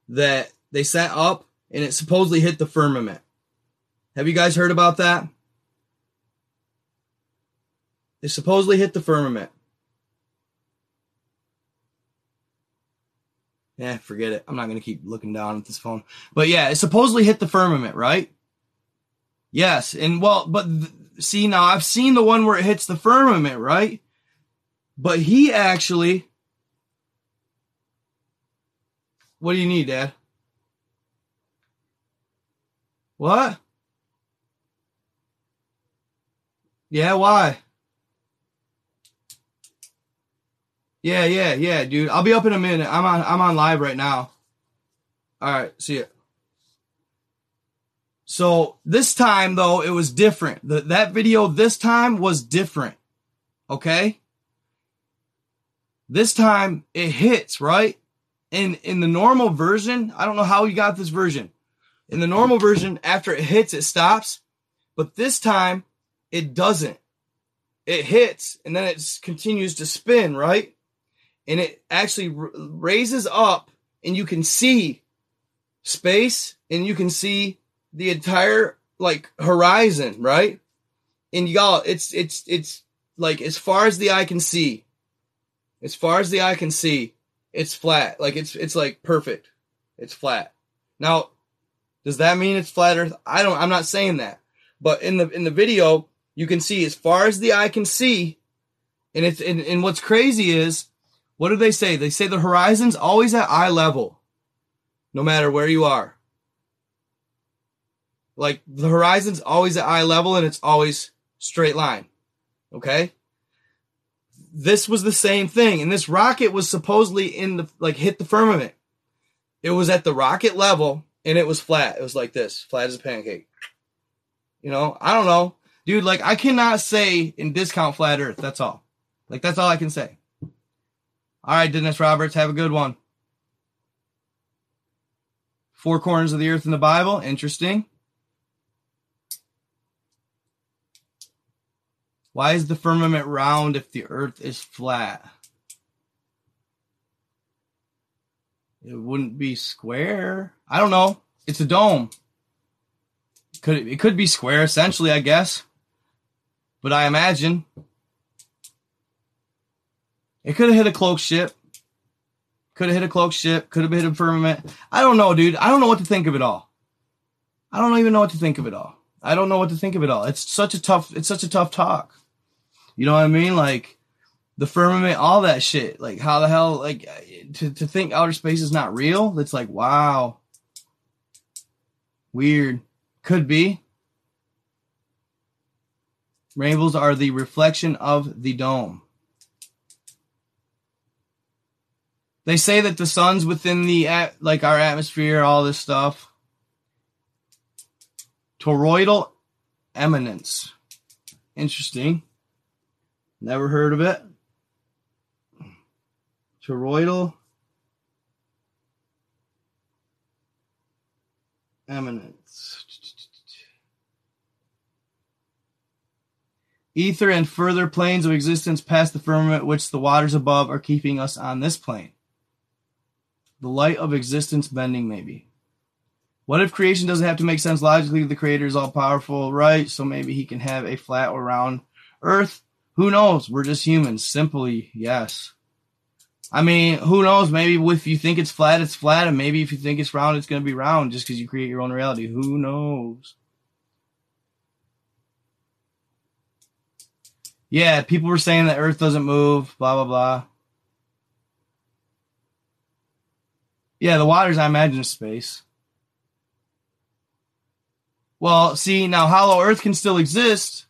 that they sent up, and it supposedly hit the firmament. Have you guys heard about that? It supposedly hit the firmament. Yeah, forget it. I'm not going to keep looking down at this phone. But yeah, it supposedly hit the firmament, right? Yes. And well, but th- see, now I've seen the one where it hits the firmament, right? But he actually. What do you need, Dad? What? Yeah, why? Yeah, yeah, yeah, dude. I'll be up in a minute. I'm on I'm on live right now. All right, see ya. So this time though, it was different. The, that video this time was different. Okay? This time it hits, right? In in the normal version, I don't know how you got this version. In the normal version, after it hits, it stops. But this time, it doesn't. It hits and then it continues to spin, right? And it actually r- raises up and you can see space and you can see the entire like horizon, right? And y'all, it's it's it's like as far as the eye can see, as far as the eye can see, it's flat. Like it's it's like perfect. It's flat. Now, does that mean it's flat Earth? I don't. I'm not saying that. But in the in the video, you can see as far as the eye can see, and it's and, and what's crazy is, what do they say? They say the horizon's always at eye level, no matter where you are. Like the horizon's always at eye level and it's always straight line. Okay? This was the same thing. And this rocket was supposedly in the like hit the firmament. It was at the rocket level and it was flat. It was like this, flat as a pancake. You know, I don't know. Dude, like I cannot say in discount flat earth. That's all. Like that's all I can say. All right, Dennis Roberts, have a good one. Four corners of the earth in the Bible. Interesting. Why is the firmament round if the earth is flat? It wouldn't be square. I don't know. It's a dome. Could it, it could be square essentially, I guess. But I imagine it could have hit a cloak ship. Could have hit a cloak ship. Could have hit a firmament. I don't know, dude. I don't know what to think of it all. I don't even know what to think of it all. I don't know what to think of it all. It's such a tough. It's such a tough talk. You know what I mean? Like the firmament, all that shit. Like how the hell, like to, to think outer space is not real. It's like, wow. Weird. Could be. Rainbows are the reflection of the dome. They say that the sun's within the like our atmosphere, all this stuff. Toroidal eminence. Interesting. Never heard of it. Toroidal eminence. Ether and further planes of existence past the firmament, which the waters above are keeping us on this plane. The light of existence bending, maybe. What if creation doesn't have to make sense logically? The creator is all powerful, right? So maybe he can have a flat or round earth who knows? We're just humans. Simply, yes. I mean, who knows? Maybe if you think it's flat, it's flat, and maybe if you think it's round, it's going to be round just because you create your own reality. Who knows? Yeah, people were saying that Earth doesn't move, blah, blah, blah. Yeah, the waters, I imagine, space. Well, see, now hollow Earth can still exist,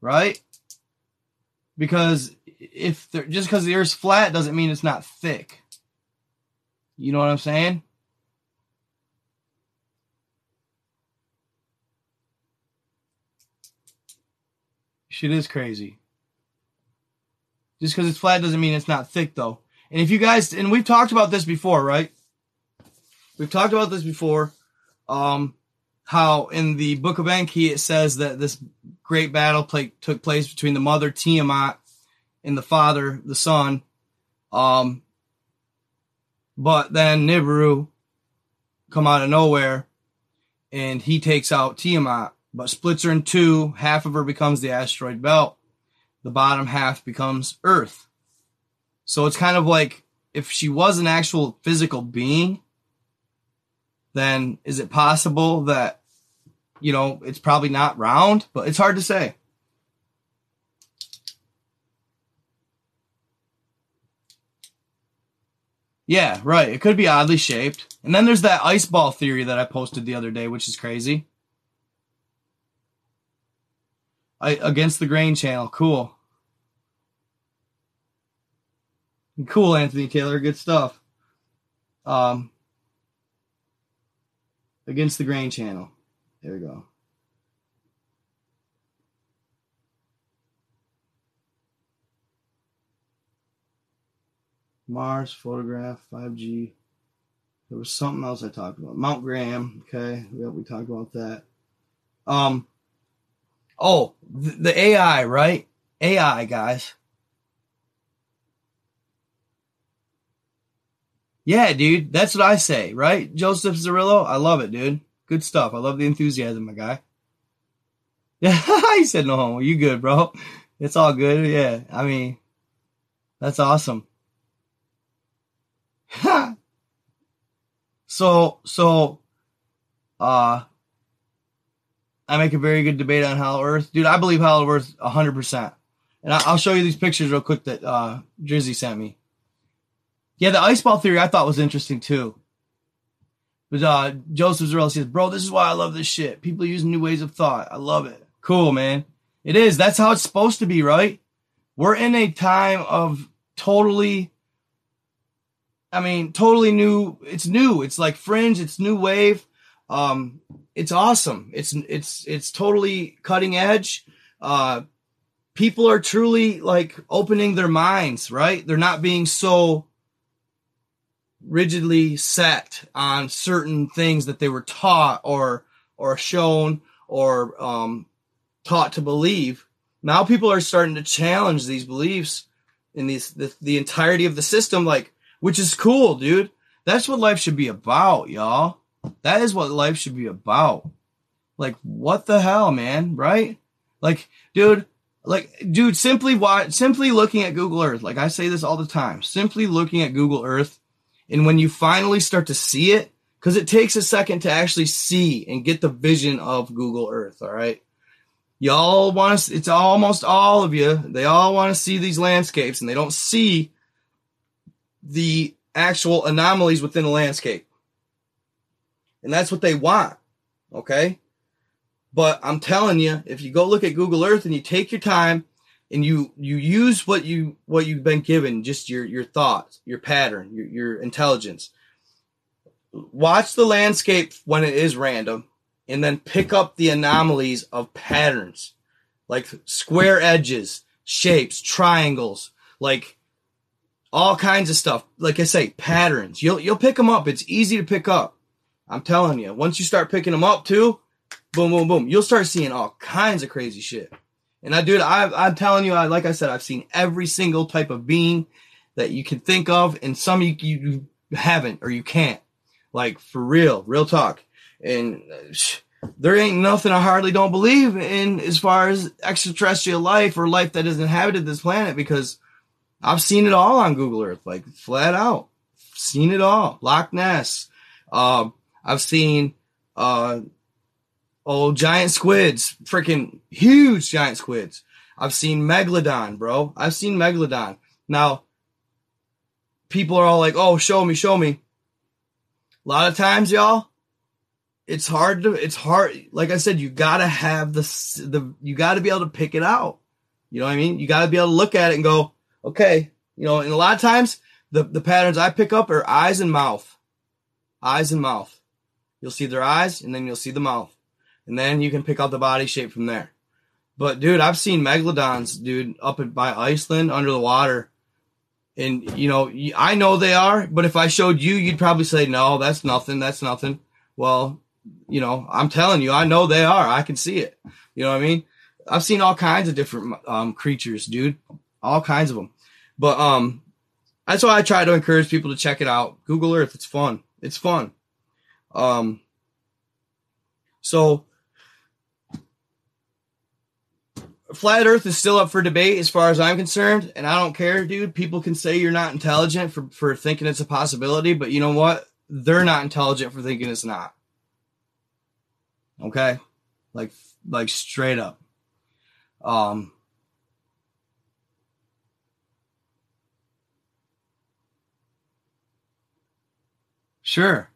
right? because if just because the Earth's flat doesn't mean it's not thick. You know what I'm saying? Shit is crazy. Just because it's flat doesn't mean it's not thick, though. And if you guys, and we've talked about this before, right? We've talked about this before. Um, how in the Book of Enki it says that this great battle play, took place between the mother Tiamat and the father, the son. Um, but then Nibiru come out of nowhere and he takes out Tiamat, but splits her in two. Half of her becomes the asteroid belt. The bottom half becomes Earth. So it's kind of like if she was an actual physical being, then is it possible that you know, it's probably not round, but it's hard to say. Yeah, right. It could be oddly shaped. And then there's that ice ball theory that I posted the other day, which is crazy. I, against the grain channel. Cool. Cool, Anthony Taylor. Good stuff. Um, against the grain channel. There we go. Mars photograph 5G. There was something else I talked about. Mount Graham. Okay, yeah, we talked about that. Um. Oh, the, the AI, right? AI, guys. Yeah, dude, that's what I say, right? Joseph Zarillo, I love it, dude. Good stuff. I love the enthusiasm, my guy. Yeah, he said no homo. You good, bro? It's all good. Yeah, I mean, that's awesome. so, so, uh, I make a very good debate on Hollow Earth, dude. I believe Hollow Earth hundred percent, and I'll show you these pictures real quick that uh, Drizzy sent me. Yeah, the ice ball theory I thought was interesting too. But uh, Joseph Zarrell says, "Bro, this is why I love this shit. People using new ways of thought. I love it. Cool, man. It is. That's how it's supposed to be, right? We're in a time of totally. I mean, totally new. It's new. It's like fringe. It's new wave. Um, it's awesome. It's it's it's totally cutting edge. Uh, people are truly like opening their minds, right? They're not being so rigidly set on certain things that they were taught or or shown or um, taught to believe. Now people are starting to challenge these beliefs in these the, the entirety of the system, like which is cool, dude. That's what life should be about, y'all. That is what life should be about. Like, what the hell, man? Right? Like, dude, like, dude, simply watch, simply looking at Google Earth. Like I say this all the time. Simply looking at Google Earth and when you finally start to see it, because it takes a second to actually see and get the vision of Google Earth, all right? Y'all want to, it's almost all of you, they all want to see these landscapes and they don't see the actual anomalies within the landscape. And that's what they want, okay? But I'm telling you, if you go look at Google Earth and you take your time and you you use what you what you've been given just your your thoughts your pattern your, your intelligence. Watch the landscape when it is random and then pick up the anomalies of patterns like square edges shapes triangles like all kinds of stuff. Like i say patterns. You'll you'll pick them up. It's easy to pick up. I'm telling you. Once you start picking them up too boom boom boom. You'll start seeing all kinds of crazy shit and I, dude, I, I'm telling you, I, like I said, I've seen every single type of being that you can think of, and some you, you haven't or you can't. Like for real, real talk. And sh- there ain't nothing I hardly don't believe in as far as extraterrestrial life or life that has inhabited this planet because I've seen it all on Google Earth, like flat out. Seen it all. Loch Ness. Uh, I've seen uh, Oh, giant squids, freaking huge giant squids. I've seen megalodon, bro. I've seen megalodon. Now, people are all like, "Oh, show me, show me." A lot of times, y'all, it's hard to. It's hard. Like I said, you gotta have the the. You gotta be able to pick it out. You know what I mean? You gotta be able to look at it and go, okay. You know, and a lot of times, the the patterns I pick up are eyes and mouth, eyes and mouth. You'll see their eyes, and then you'll see the mouth and then you can pick out the body shape from there. But dude, I've seen megalodons, dude, up by Iceland under the water. And you know, I know they are, but if I showed you, you'd probably say, "No, that's nothing. That's nothing." Well, you know, I'm telling you, I know they are. I can see it. You know what I mean? I've seen all kinds of different um, creatures, dude, all kinds of them. But um, that's why I try to encourage people to check it out. Google Earth, it's fun. It's fun. Um, so flat earth is still up for debate as far as I'm concerned, and I don't care, dude. People can say you're not intelligent for, for thinking it's a possibility, but you know what? They're not intelligent for thinking it's not. Okay? Like like straight up. Um Sure.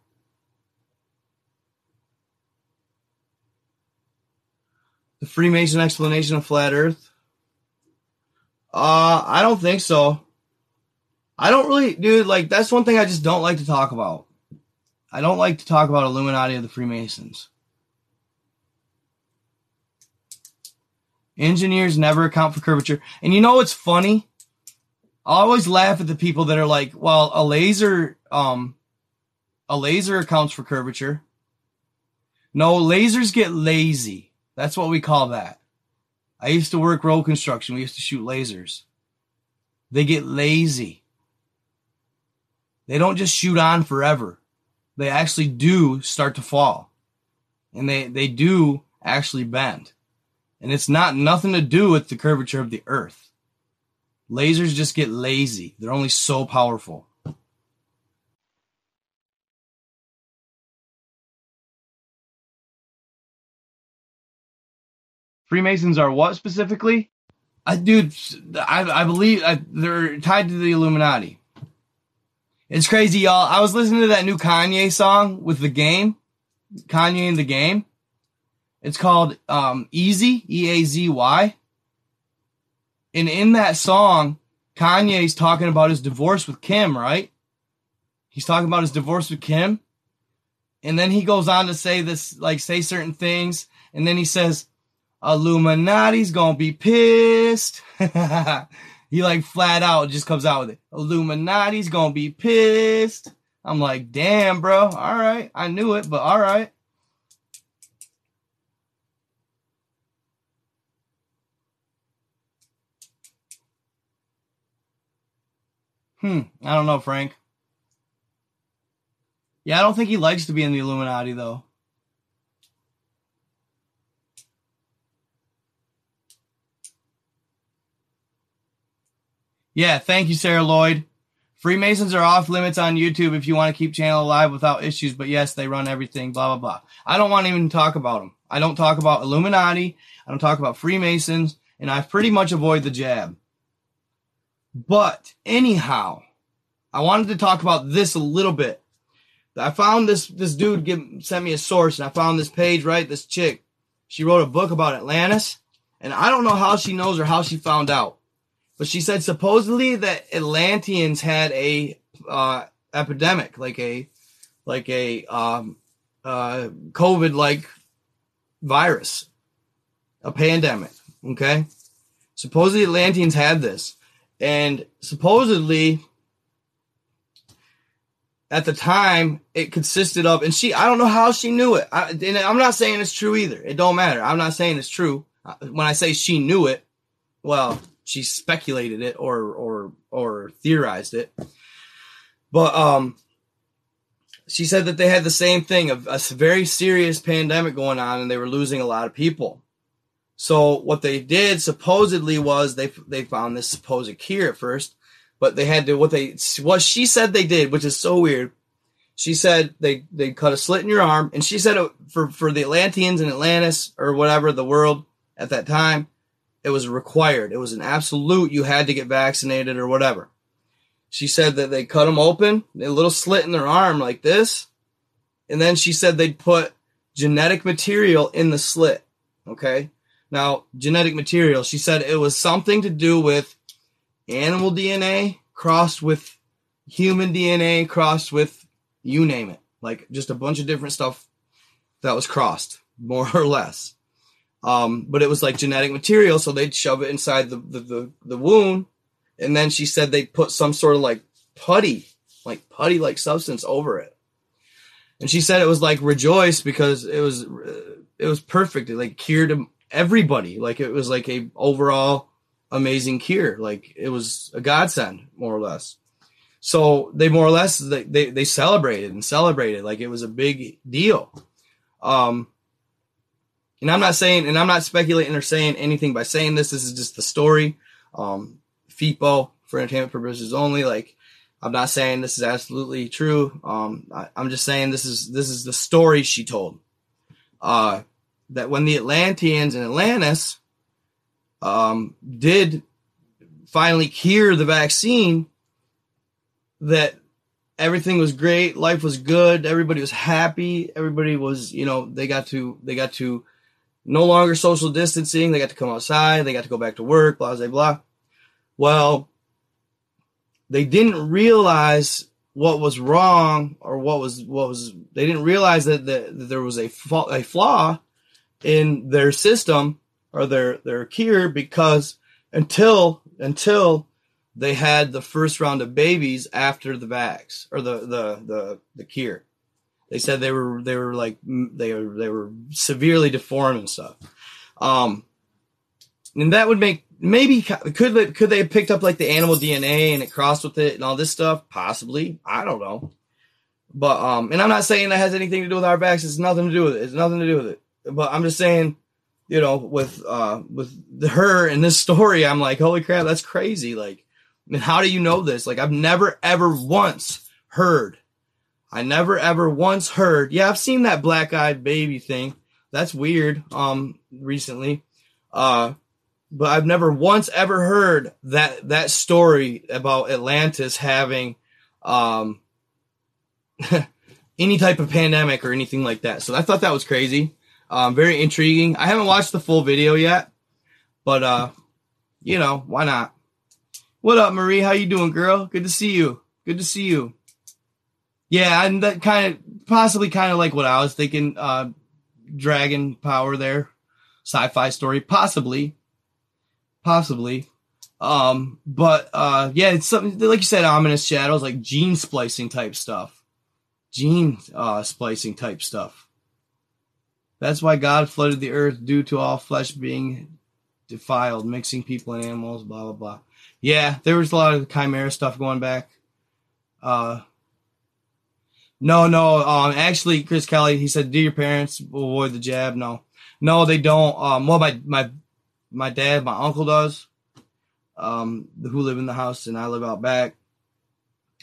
The Freemason explanation of flat Earth? Uh, I don't think so. I don't really, dude, like, that's one thing I just don't like to talk about. I don't like to talk about Illuminati of the Freemasons. Engineers never account for curvature. And you know what's funny? I always laugh at the people that are like, well, a laser, um, a laser accounts for curvature. No, lasers get lazy. That's what we call that. I used to work road construction. We used to shoot lasers. They get lazy. They don't just shoot on forever. They actually do start to fall. And they, they do actually bend. And it's not nothing to do with the curvature of the earth. Lasers just get lazy. They're only so powerful. Freemasons are what specifically? I dude, I, I believe I, they're tied to the Illuminati. It's crazy, y'all. I was listening to that new Kanye song with the game, Kanye and the game. It's called um, Eazy, E A Z Y. And in that song, Kanye's talking about his divorce with Kim, right? He's talking about his divorce with Kim. And then he goes on to say this, like, say certain things. And then he says, Illuminati's gonna be pissed. he like flat out just comes out with it. Illuminati's gonna be pissed. I'm like, damn, bro. All right. I knew it, but all right. Hmm. I don't know, Frank. Yeah, I don't think he likes to be in the Illuminati, though. Yeah, thank you, Sarah Lloyd. Freemasons are off limits on YouTube if you want to keep channel alive without issues, but yes, they run everything, blah, blah, blah. I don't want to even talk about them. I don't talk about Illuminati. I don't talk about Freemasons, and I pretty much avoid the jab. But anyhow, I wanted to talk about this a little bit. I found this this dude give, sent me a source, and I found this page. Right, this chick, she wrote a book about Atlantis, and I don't know how she knows or how she found out, but she said supposedly that Atlanteans had a uh, epidemic, like a like a um, uh, COVID like virus, a pandemic. Okay, supposedly Atlanteans had this, and supposedly at the time it consisted of and she i don't know how she knew it. I, and i'm not saying it's true either. It don't matter. I'm not saying it's true. Uh, when i say she knew it well she speculated it or or or theorized it but um she said that they had the same thing of a very serious pandemic going on and they were losing a lot of people so what they did supposedly was they they found this supposed cure at first but they had to what they what she said they did, which is so weird. She said they they cut a slit in your arm, and she said for for the Atlanteans and Atlantis or whatever the world at that time, it was required. It was an absolute. You had to get vaccinated or whatever. She said that they cut them open, a little slit in their arm like this, and then she said they'd put genetic material in the slit. Okay. Now, genetic material, she said it was something to do with animal DNA crossed with human DNA crossed with you name it. Like just a bunch of different stuff that was crossed, more or less. Um, but it was like genetic material, so they'd shove it inside the, the, the, the wound. And then she said they put some sort of like putty, like putty like substance over it. And she said it was like rejoice because it was, it was perfect. It like cured everybody. Like it was like a overall amazing cure. Like it was a godsend, more or less. So they more or less they, they, they celebrated and celebrated like it was a big deal. Um, and I'm not saying, and I'm not speculating or saying anything by saying this. This is just the story. Um, FIPO for entertainment purposes only. Like I'm not saying this is absolutely true. Um, I, am just saying this is this is the story she told. Uh, that when the Atlanteans and Atlantis um, did finally cure the vaccine, that everything was great, life was good, everybody was happy, everybody was, you know, they got to they got to no longer social distancing, they got to come outside, they got to go back to work, blah blah blah. Well, they didn't realize what was wrong or what was what was they didn't realize that, that, there was a, a flaw in their system or their their cure because until until they had the first round of babies after the vax or the the the, the cure they said they were they were like they were they were severely deformed and stuff um and that would make maybe could they, could they have picked up like the animal DNA and it crossed with it and all this stuff? Possibly. I don't know. But um, and I'm not saying that has anything to do with our vaccines. It's nothing to do with it. It's nothing to do with it. But I'm just saying, you know, with uh with her and this story, I'm like, holy crap, that's crazy. Like, I mean, how do you know this? Like, I've never ever once heard. I never ever once heard. Yeah, I've seen that black eyed baby thing. That's weird. Um, recently. Uh, but I've never once ever heard that that story about Atlantis having um, any type of pandemic or anything like that. So I thought that was crazy. Um, very intriguing. I haven't watched the full video yet, but uh, you know, why not? What up, Marie? How you doing, girl? Good to see you. Good to see you. Yeah, and that kind of possibly kind of like what I was thinking. Uh, dragon power there, sci-fi story, possibly possibly. Um, but uh, yeah, it's something like you said, ominous shadows, like gene splicing type stuff, gene uh, splicing type stuff. That's why God flooded the earth due to all flesh being defiled, mixing people and animals, blah blah blah. Yeah, there was a lot of chimera stuff going back. Uh, no, no. Um, actually, Chris Kelly, he said, "Do your parents avoid the jab?" No, no, they don't. Um, well, my my my dad, my uncle does, um, who live in the house, and I live out back.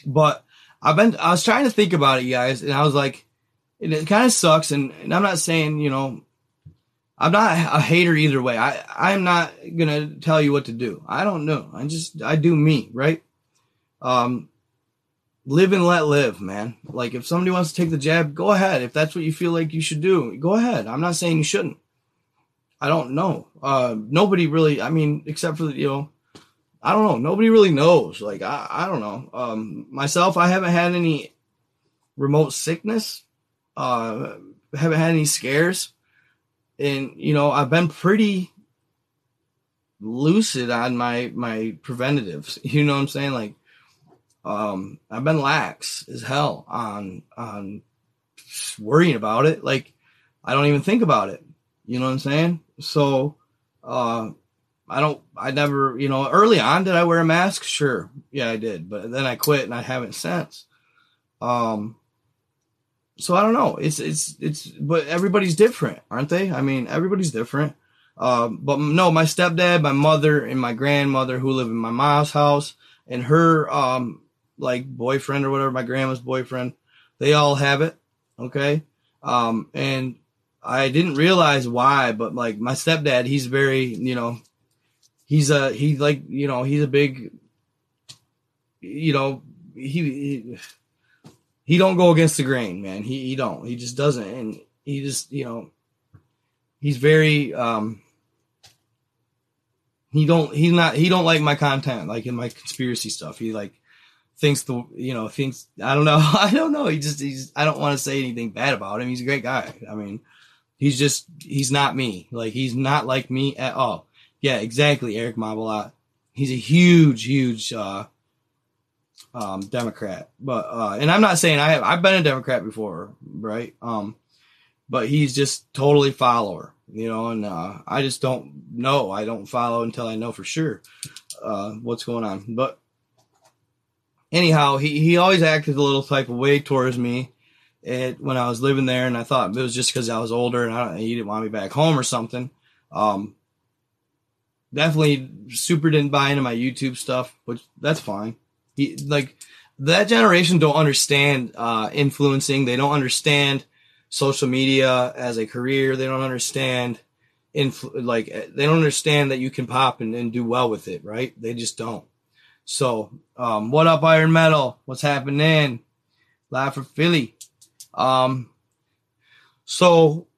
But I've been, I was trying to think about it, guys, and I was like, it, it kind of sucks. And, and I'm not saying, you know, I'm not a hater either way. I, I'm not gonna tell you what to do. I don't know. I just, I do me, right? Um, live and let live, man. Like if somebody wants to take the jab, go ahead. If that's what you feel like you should do, go ahead. I'm not saying you shouldn't. I don't know. Uh, nobody really. I mean, except for you know, I don't know. Nobody really knows. Like I, I don't know. Um, myself, I haven't had any remote sickness. Uh, haven't had any scares, and you know, I've been pretty lucid on my my preventatives. You know what I'm saying? Like, um, I've been lax as hell on on worrying about it. Like, I don't even think about it. You know what I'm saying? So, uh, I don't, I never, you know, early on, did I wear a mask? Sure. Yeah, I did. But then I quit and I haven't since. Um, so I don't know. It's, it's, it's, but everybody's different, aren't they? I mean, everybody's different. Um, but no, my stepdad, my mother, and my grandmother who live in my mom's house, and her, um, like boyfriend or whatever, my grandma's boyfriend, they all have it. Okay. Um, and I didn't realize why, but like my stepdad, he's very, you know, he's a he's like, you know, he's a big, you know, he he, he don't go against the grain, man. He he don't. He just doesn't, and he just, you know, he's very um he don't he's not he don't like my content like in my conspiracy stuff he like thinks the you know thinks i don't know i don't know he just he's i don't want to say anything bad about him he's a great guy i mean He's just he's not me. Like he's not like me at all. Yeah, exactly, Eric Mabelat. He's a huge, huge uh, um, Democrat. But uh, and I'm not saying I have I've been a Democrat before, right? Um, but he's just totally follower, you know, and uh, I just don't know. I don't follow until I know for sure uh, what's going on. But anyhow, he, he always acted a little type of way towards me it when I was living there, and I thought it was just because I was older and I he didn't want me back home or something. Um, definitely super didn't buy into my YouTube stuff, which that's fine. He like that generation don't understand uh, influencing. They don't understand social media as a career. They don't understand influ- like they don't understand that you can pop and, and do well with it, right? They just don't. So, um, what up, Iron Metal? What's happening? Live for Philly. Um, so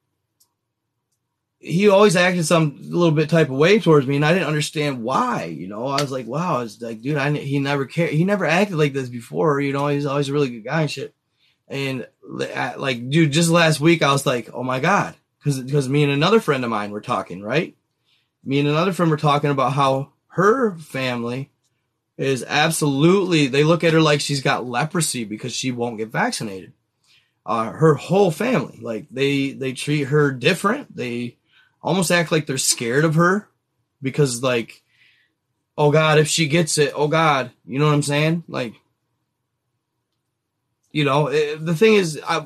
he always acted some little bit type of way towards me, and I didn't understand why. You know, I was like, wow, I was like, dude, I he never cared. He never acted like this before. You know, he's always a really good guy and shit. And like, dude, just last week I was like, oh my god, because because me and another friend of mine were talking, right? Me and another friend were talking about how her family is absolutely they look at her like she's got leprosy because she won't get vaccinated. Uh, her whole family, like they they treat her different. They almost act like they're scared of her because like oh god if she gets it oh god you know what i'm saying? Like you know it, eh, the thing is i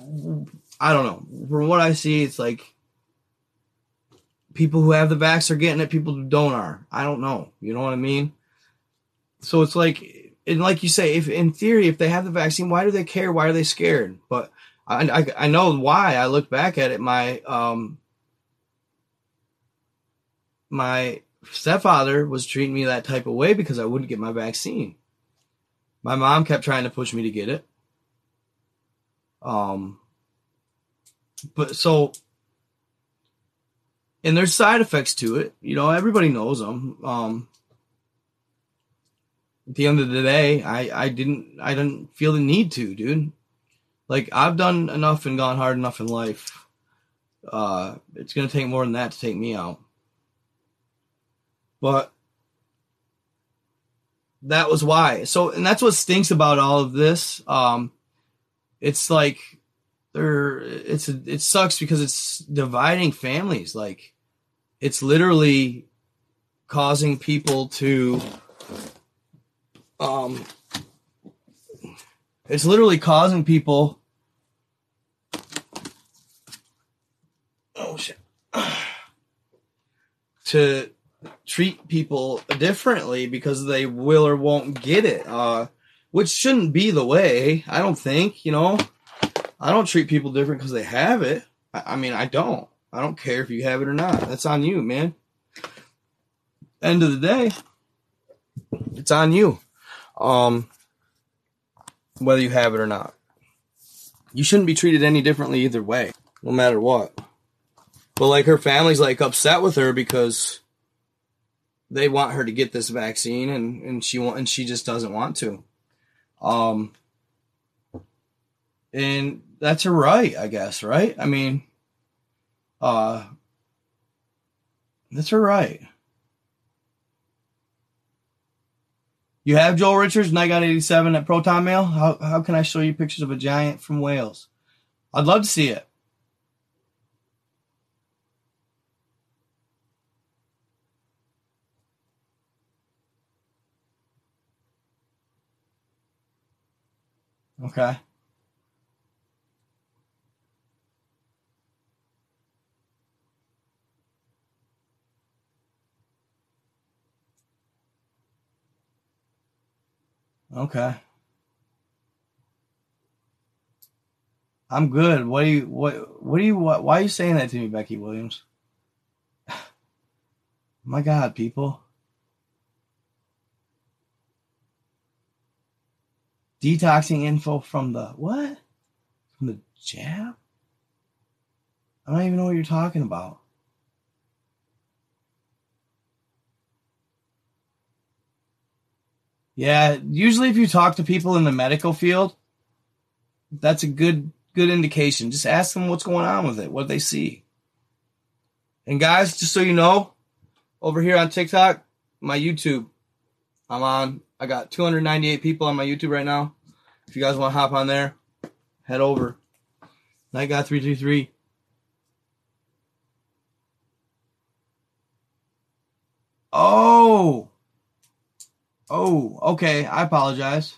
i don't know. From what i see it's like people who have the vax are getting it people who don't are. I don't know. You know what i mean so it's like and like you say if in theory if they have the vaccine why do they care why are they scared but I, I, I know why i look back at it my um my stepfather was treating me that type of way because I wouldn't get my vaccine. My mom kept trying to push me to get it. Um, but so, and there's side effects to it. You know, everybody knows them. Um, at the end of the day, I, I didn't, I didn't feel the need to, dude. Like I've done enough and gone hard enough in life. Uh, it's gonna take more than that to take me out. But that was why. So, and that's what stinks about all of this. Um, it's like there, it's it sucks because it's dividing families. Like, it's literally causing people to, um, it's literally causing people. Oh shit. To treat people differently because they will or won't get it. Uh, which shouldn't be the way. I don't think, you know, I don't treat people different because they have it. I, I, mean, I don't. I don't care if you have it or not. That's on you, man. End of the day, it's on you. Um, whether you have it or not. You shouldn't be treated any differently either way, no matter what. But like her family's like upset with her because they want her to get this vaccine and, and she want, and she just doesn't want to. Um, and that's her right, I guess, right? I mean, uh, that's her right. You have Joel Richards, and I got 87 at Proton Mail. How, how can I show you pictures of a giant from Wales? I'd love to see it. Okay. Okay. I'm good. What do you what what do you what, why are you saying that to me, Becky Williams? My God, people. Detoxing info from the what? From the jab? I don't even know what you're talking about. Yeah, usually if you talk to people in the medical field, that's a good good indication. Just ask them what's going on with it, what they see. And guys, just so you know, over here on TikTok, my YouTube, I'm on I got 298 people on my YouTube right now. If you guys want to hop on there, head over. Night God 323. Oh. Oh, okay. I apologize.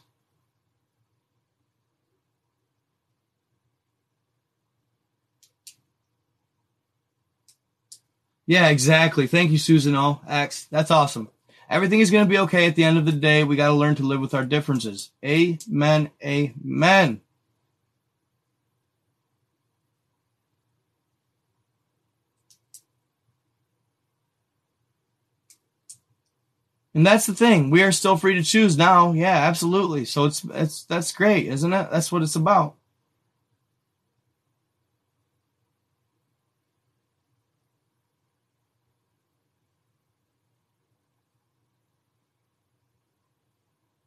Yeah, exactly. Thank you, Susan O. X. That's awesome. Everything is going to be okay at the end of the day. We got to learn to live with our differences. Amen. Amen. And that's the thing. We are still free to choose now. Yeah, absolutely. So it's it's that's great, isn't it? That's what it's about.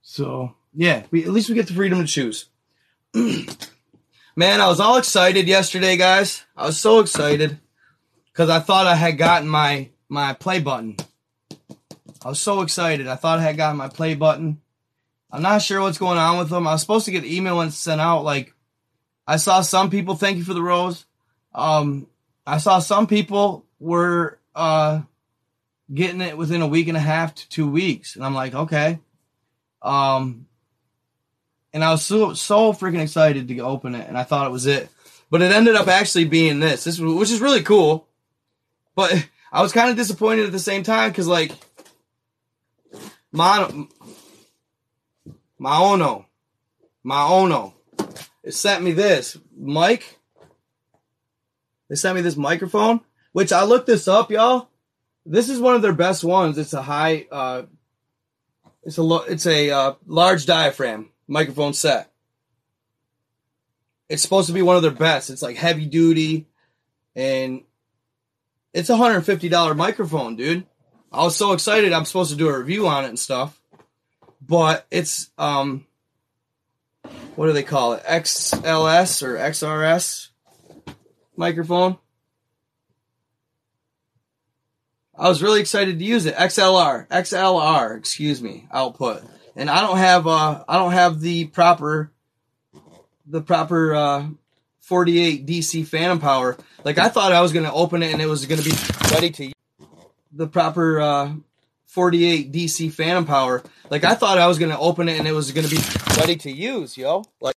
So yeah, we at least we get the freedom to choose. Man, I was all excited yesterday, guys. I was so excited because I thought I had gotten my my play button. I was so excited. I thought I had gotten my play button. I'm not sure what's going on with them. I was supposed to get the email and sent out. Like, I saw some people thank you for the rose. Um, I saw some people were uh getting it within a week and a half to two weeks, and I'm like, okay. Um, and I was so so freaking excited to open it, and I thought it was it, but it ended up actually being this. This which is really cool, but I was kind of disappointed at the same time because like, my Maono, Maono, it sent me this mic. They sent me this microphone, which I looked this up, y'all. This is one of their best ones. It's a high, uh, it's a it's a uh, large diaphragm microphone set. It's supposed to be one of their best. It's like heavy duty, and it's a hundred fifty dollar microphone, dude. I was so excited. I'm supposed to do a review on it and stuff, but it's um, what do they call it? XLS or XRS microphone. I was really excited to use it. XLR, XLR, excuse me, output and I don't have uh I don't have the proper the proper uh 48 DC phantom power. Like I thought I was gonna open it and it was gonna be ready to the proper uh 48 DC phantom power. Like I thought I was gonna open it and it was gonna be ready to use, yo. Like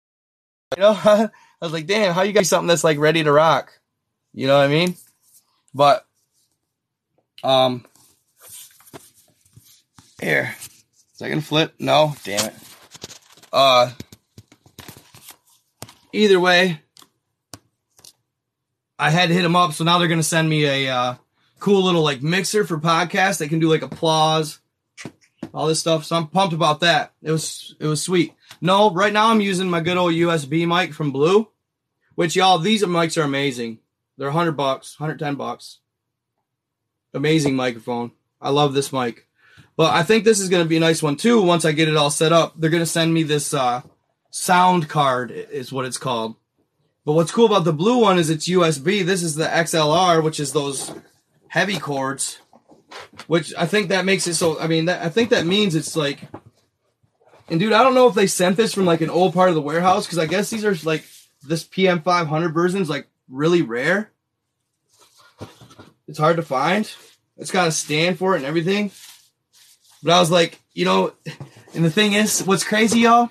you know, I was like, damn, how you got something that's like ready to rock? You know what I mean? But um here. Second flip? No, damn it. Uh, either way, I had to hit them up, so now they're gonna send me a uh, cool little like mixer for podcasts. They can do like applause, all this stuff. So I'm pumped about that. It was it was sweet. No, right now I'm using my good old USB mic from Blue, which y'all these mics are amazing. They're 100 bucks, 110 bucks. Amazing microphone. I love this mic. But I think this is going to be a nice one too. Once I get it all set up, they're going to send me this uh, sound card, is what it's called. But what's cool about the blue one is it's USB. This is the XLR, which is those heavy cords, which I think that makes it so. I mean, that, I think that means it's like. And dude, I don't know if they sent this from like an old part of the warehouse because I guess these are like this PM500 version is like really rare. It's hard to find. It's got a stand for it and everything. But I was like, you know, and the thing is, what's crazy, y'all,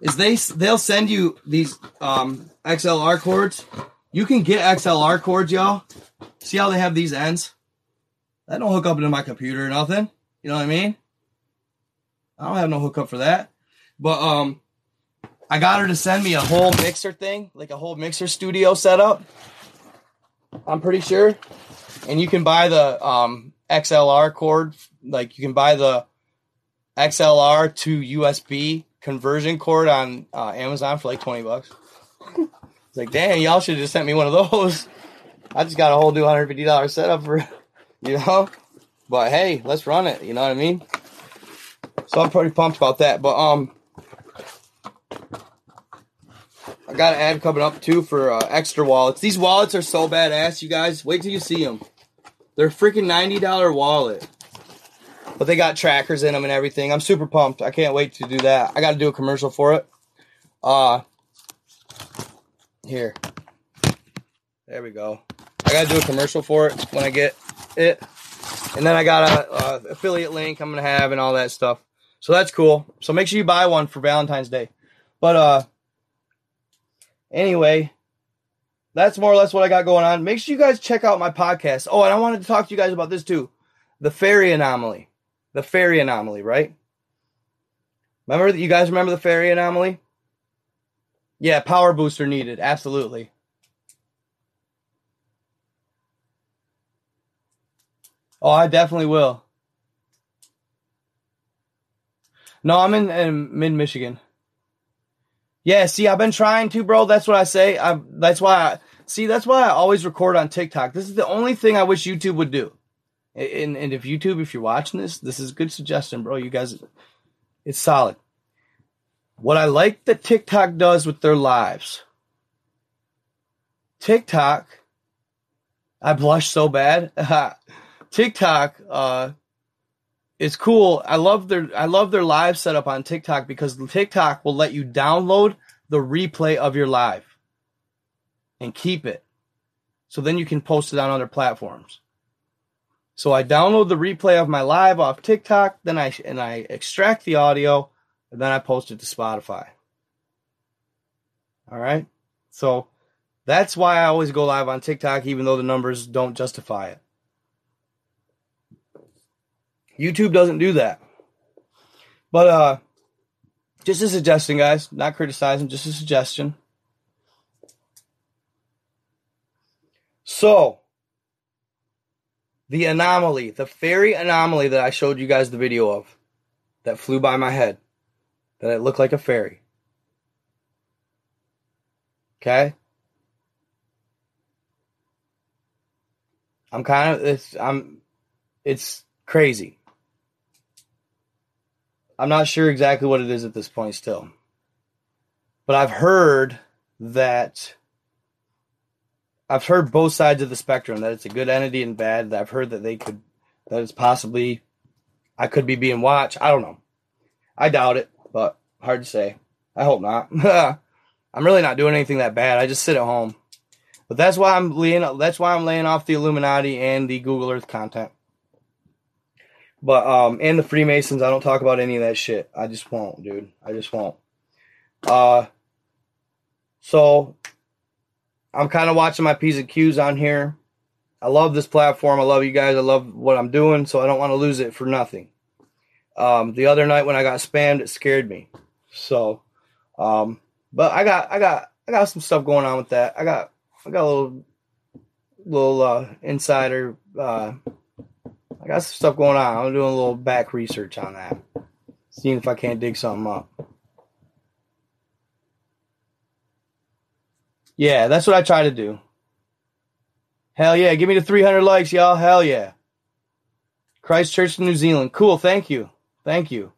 is they they'll send you these um, XLR cords. You can get XLR cords, y'all. See how they have these ends? That don't hook up into my computer or nothing. You know what I mean? I don't have no hookup for that. But um, I got her to send me a whole mixer thing, like a whole mixer studio setup. I'm pretty sure, and you can buy the um XLR cord like you can buy the XLR to USB conversion cord on uh, Amazon for like 20 bucks. Like, damn, y'all should have just sent me one of those. I just got a whole new $150 setup for, you know? But hey, let's run it. You know what I mean? So I'm pretty pumped about that. But, um, I got an ad coming up too for uh, Ekster wallets. These wallets are so badass, you guys. Wait till you see them. They're freaking $90 wallet. But they got trackers in them and everything. I'm super pumped. I can't wait to do that. I got to do a commercial for it. Uh here. There we go. I got to do a commercial for it when I get it. And then I got a, affiliate link I'm to have and all that stuff. So that's cool. So make sure you buy one for Valentine's Day. But uh anyway, that's more or less what I got going on. Make sure you guys check out my podcast. Oh, and I wanted to talk to you guys about this too. The fairy anomaly the fairy anomaly, right? Remember that you guys remember the fairy anomaly? Yeah, power booster needed, absolutely. Oh, I definitely will. No, I'm in, in mid Michigan. Yeah, see, I've been trying to, bro. That's what I say. I that's why I see. That's why I always record on TikTok. This is the only thing I wish YouTube would do and, and if YouTube, if you're watching this, this is a good suggestion, bro. You guys, It's solid. What I like that TikTok does with their lives. TikTok, I blush so bad. TikTok, uh, is cool. I love their I love their live setup on TikTok because TikTok will let you download the replay of your live and keep it. So then you can post it on other platforms. So I download the replay of my live off TikTok, then I and I extract the audio, and then I post it to Spotify. All right? So that's why I always go live on TikTok even though the numbers don't justify it. YouTube doesn't do that. But uh just a suggestion, guys. Not criticizing, just a suggestion. So, the anomaly, the fairy anomaly that I showed you guys the video of, that flew by my head, that it looked like a fairy. Okay? I'm kind of it's I'm it's crazy. I'm not sure exactly what it is at this point still. But I've heard that I've heard both sides of the spectrum that it's a good entity and bad. That I've heard that they could that it's possibly I could be being watched. I don't know. I doubt it, hard to say. I hope not. I'm really not doing anything that bad. I just sit at home. But that's why I'm laying that's why I'm laying off the Illuminati and the Google Earth content. But um and the Freemasons, I don't talk about any of that shit. I just won't, dude. I just won't. Uh so I'm kind of watching my P's and Q's on here. I love this platform. I love you guys. I love what I'm doing, so I don't want to lose it for nothing. Um, the other night when I got spammed, it scared me. So, um, but I got, I got, I got some stuff going on with that. I got, I got a little, little uh, insider uh, I got some stuff going on. I'm doing a little back research on that, seeing if I can't dig something up. Yeah, that's what I try to do. Hell yeah, give me the 300 likes, y'all. Hell yeah. Christchurch, New Zealand. Cool, thank you. Thank you.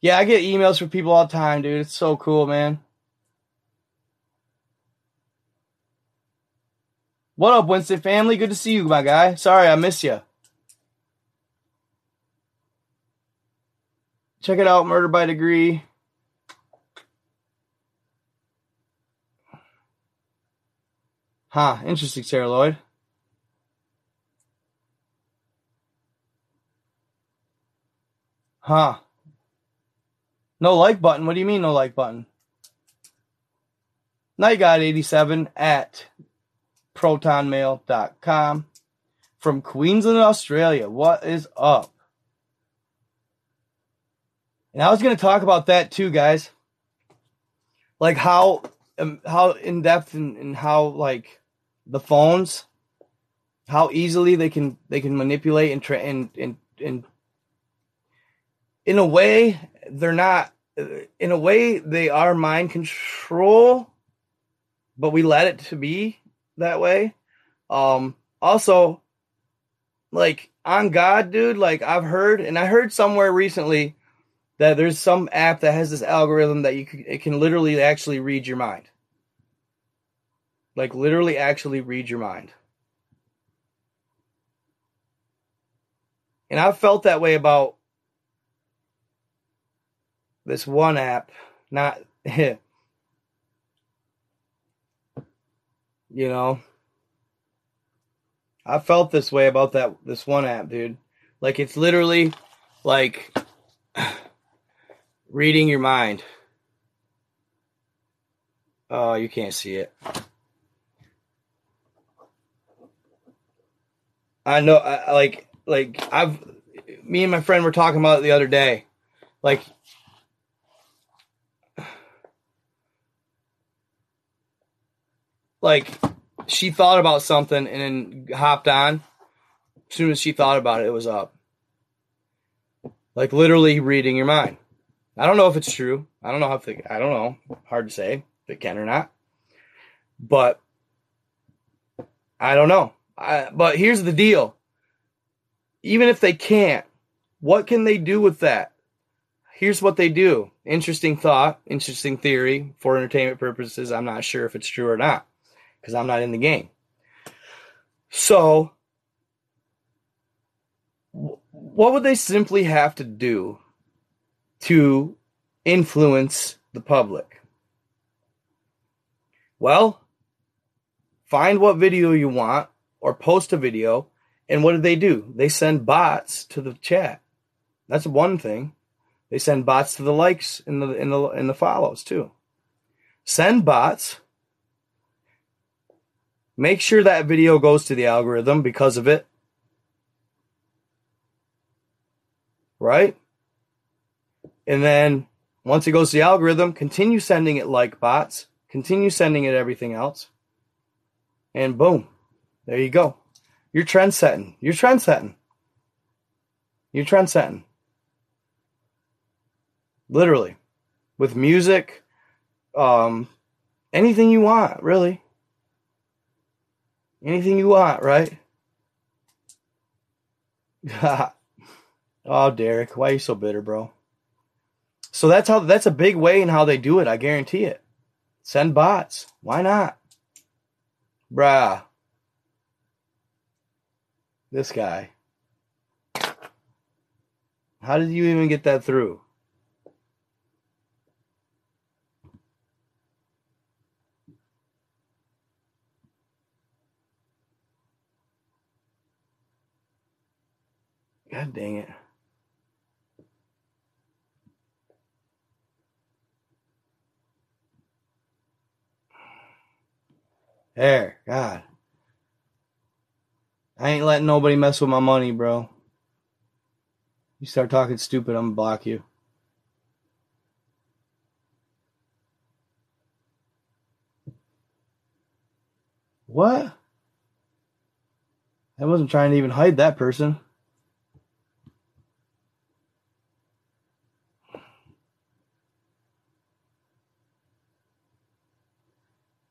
Yeah, I get emails from people all the time, dude. It's so cool, man. What up, Winston family? Good to see you, my guy. Sorry I miss you. Check it out, Murder by Degree. Huh, interesting, Sarah Lloyd. Huh. No like button. What do you mean, no like button? Night God 87 at protonmail.com from Queensland, Australia. What is up? And I was going to talk about that too, guys. Like how um, how in depth and, and how like the phones, how easily they can they can manipulate and tra- and and and in a way they're not. In a way, they are mind control, but we let it to be that way. Um, also, like on God, dude, like I've heard, and I heard somewhere recently that there's some app that has this algorithm that you can, it can literally actually read your mind. Like literally actually read your mind. And I've felt that way about this one app, not you know. I felt this way about that this one app, dude. Like it's literally like reading your mind. Oh, you can't see it. I know, I, like, like I've, me and my friend were talking about it the other day. Like, like she thought about something and then hopped on. As soon as she thought about it, it was up. Like literally reading your mind. I don't know if it's true. I don't know if I don't know. Hard to say if it can or not. But I don't know. I, but here's the deal. Even if they can't, what can they do with that? here's what they do. Interesting thought, interesting theory for entertainment purposes. I'm not sure if it's true or not because I'm not in the game. So, what would they simply have to do to influence the public? Well, find what video you want or post a video, and what do they do? They send bots to the chat. That's one thing. They send bots to the likes and the in the in the follows too. Send bots. Make sure that video goes to the algorithm because of it. Right? And then once it goes to the algorithm, continue sending it like bots, continue sending it everything else. And boom, there you go. You're trend setting. You're trend setting. You're trend setting. Literally. With music, um, anything you want, really. Anything you want, right? oh, Derek, why are you so bitter, bro? So that's how that's a big way in how they do it, I guarantee it. Send bots. Why not? Bruh. This guy. How did you even get that through? God dang it. There, God. I ain't letting nobody mess with my money, bro. You start talking stupid, I'm gonna block you. What? I wasn't trying to even hide that person.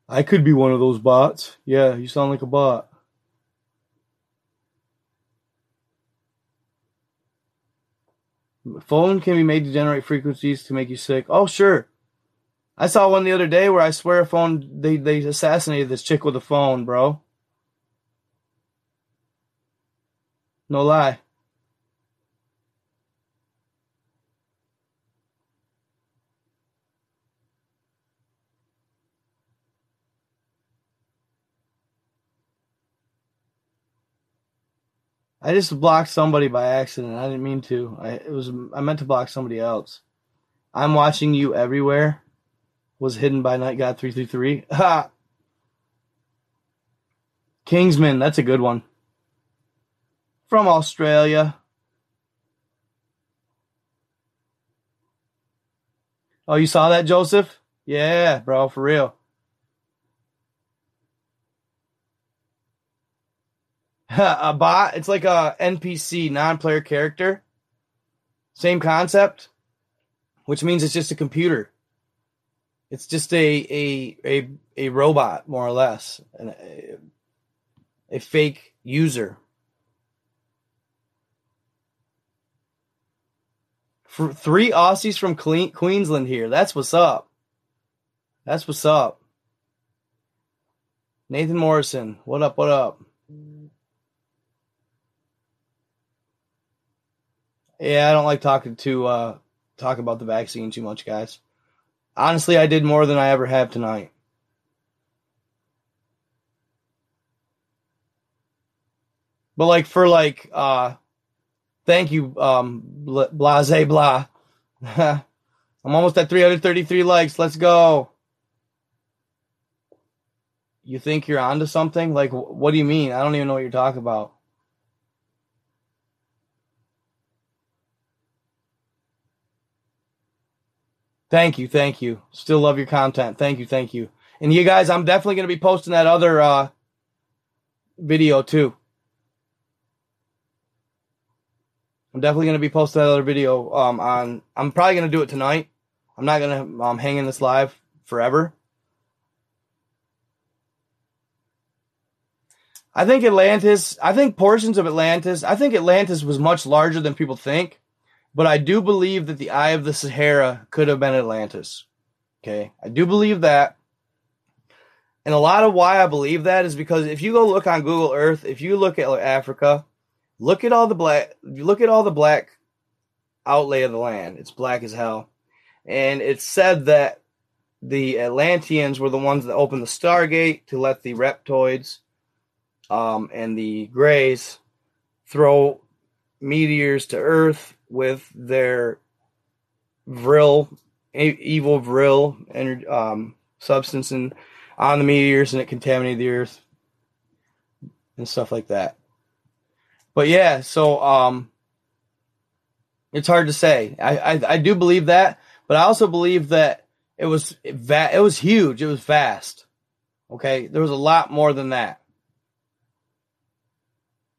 I could be one of those bots. Yeah, you sound like a bot. Phone can be made to generate frequencies to make you sick. Oh, sure. I saw one the other day where I swear a phone they they assassinated this chick with a phone, bro. No lie. I just blocked somebody by accident. I didn't mean to. I it was I meant to block somebody else. I'm watching you everywhere. Was hidden by Night God three three three. Ha. Kingsman, that's a good one. From Australia. Oh, you saw that, Joseph? Yeah, bro, for real. a bot. It's like a NPC, non-player character. Same concept, which means it's just a computer. It's just a a a, a robot, more or less, a, a fake user. For three Aussies from Queensland here. That's what's up. That's what's up. Nathan Morrison, what up? What up? Yeah, I don't like talking to uh talk about the vaccine too much, guys. Honestly, I did more than I ever have tonight. But like for like uh thank you um blase blah. I'm almost at 333 likes. Let's go. You think you're onto something? Like what do you mean? I don't even know what you're talking about. Thank you, thank you. Still love your content. Thank you, thank you. And you guys, I'm definitely going to be posting that other uh, video too. I'm definitely going to be posting that other video um, on. I'm probably going to do it tonight. I'm not going to um, hang in this live forever. I think Atlantis. I think portions of Atlantis. I think Atlantis was much larger than people think But I do believe that the eye of the Sahara could have been Atlantis. Okay. I do believe that. And a lot of why I believe that is because if you go look on Google Earth, if you look at Africa, look at all the black look at all the black outlay of the land. It's black as hell. And it's said that the Atlanteans were the ones that opened the Stargate to let the reptoids um, and the Greys throw meteors to Earth with their vril, evil vril and um, substance and on the meteors, and it contaminated the Earth and stuff like that. But yeah, so um, it's hard to say. I, I I do believe that, but I also believe that it was va- it was huge. It was vast. Okay, there was a lot more than that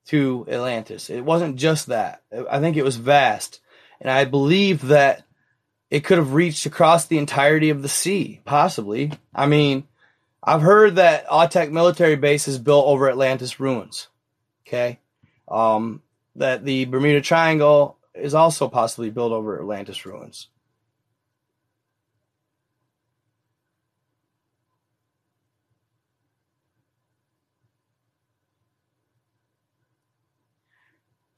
to Atlantis. It wasn't just that. I think it was vast. And I believe that it could have reached across the entirety of the sea, possibly. I mean, I've heard that AUTEC military base is built over Atlantis ruins. Okay. Um, that the Bermuda Triangle is also possibly built over Atlantis ruins.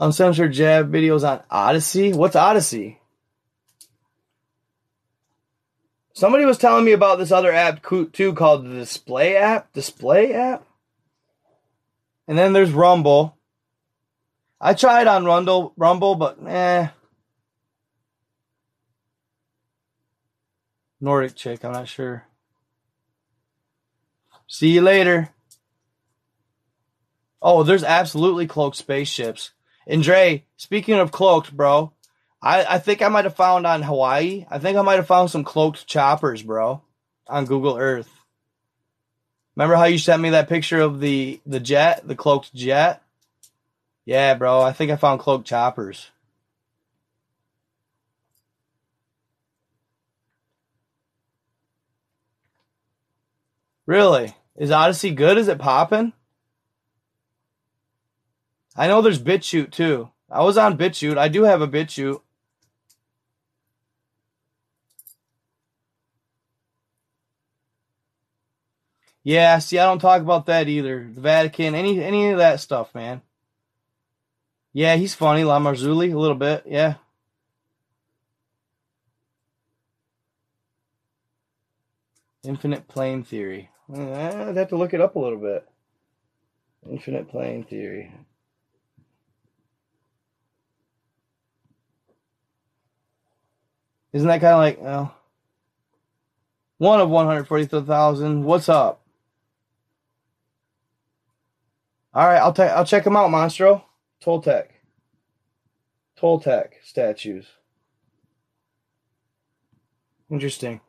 Uncensored Jab videos on Odysee. What's Odysee? Somebody was telling me about this other app too called the Display app. Display app? And then there's Rumble. I tried on Rumble, Rumble, but eh. Nordic chick, I'm not sure. See you later. Oh, there's absolutely cloaked spaceships. And Dre, speaking of cloaked, bro, I, I think I might have found on Hawaii. I think I might have found some cloaked choppers, bro, on Google Earth. Remember how you sent me that picture of the the jet, the cloaked jet? Yeah, bro. I think I found cloaked choppers. Really? Is Odysee good? Is it popping? I know there's BitChute too. I was on BitChute. I do have a BitChute. Yeah, see, I don't talk about that either. The Vatican, any any of that stuff, man. Yeah, he's funny, L.A. Marzulli, a little bit, yeah. Infinite plane theory. Uh, I'd have to look it up a little bit. Infinite plane theory. Isn't that kind of like, well, one of 143,000, What's up? All right, I'll, ta- I'll check them out, Monstro. Toltec. Toltec statues. Interesting.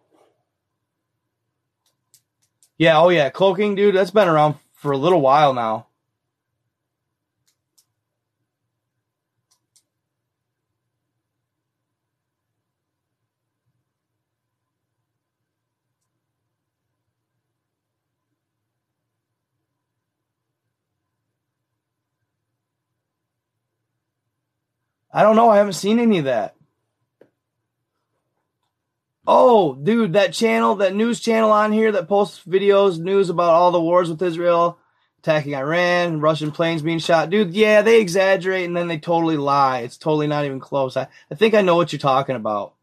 Yeah, oh yeah, cloaking, dude, that's been around for a little while now. I don't know. I haven't seen any of that. Oh, dude, that channel, that news channel on here that posts videos, news about all the wars with Israel, attacking Iran, Russian planes being shot. Dude, yeah, they exaggerate and then they totally lie. It's totally not even close. I, I think I know what you're talking about.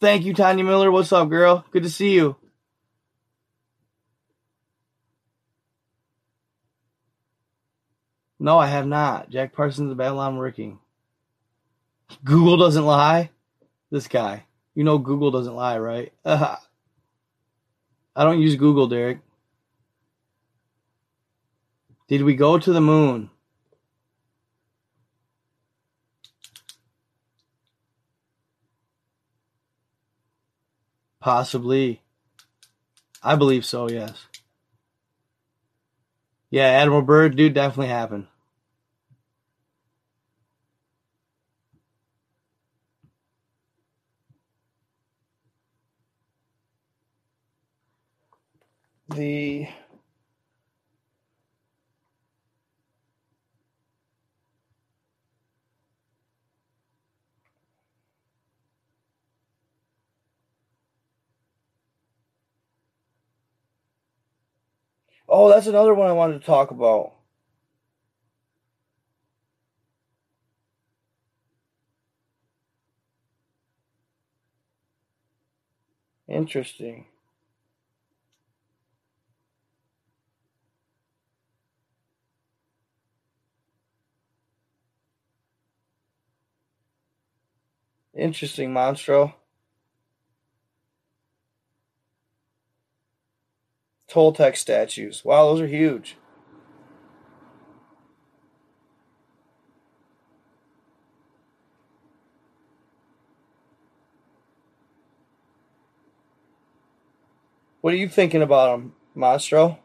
Thank you, Tanya Miller. What's up, girl? Good to see you. No, I have not. Jack Parsons of Babalon working. Google doesn't lie. This guy. You know Google doesn't lie, right? Uh, I don't use Google, Derek. Did we go to the moon? Possibly. I believe so, yes. Yeah, Admiral Byrd, dude, definitely happened. the Oh, that's another one I wanted to talk about. Interesting. Interesting, Monstro. Toltec statues. Wow, those are huge. What are you thinking about them, Monstro?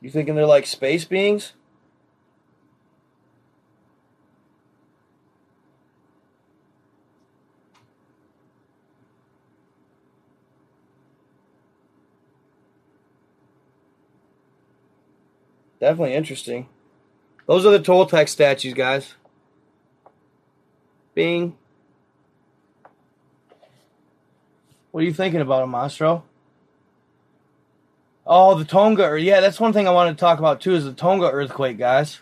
You thinking they're like space beings? Definitely interesting. Those are the Toltec statues, guys. Bing. What are you thinking about them, Mastro? Oh, the Tonga. Yeah, that's one thing I wanted to talk about too. Is the Tonga earthquake, guys?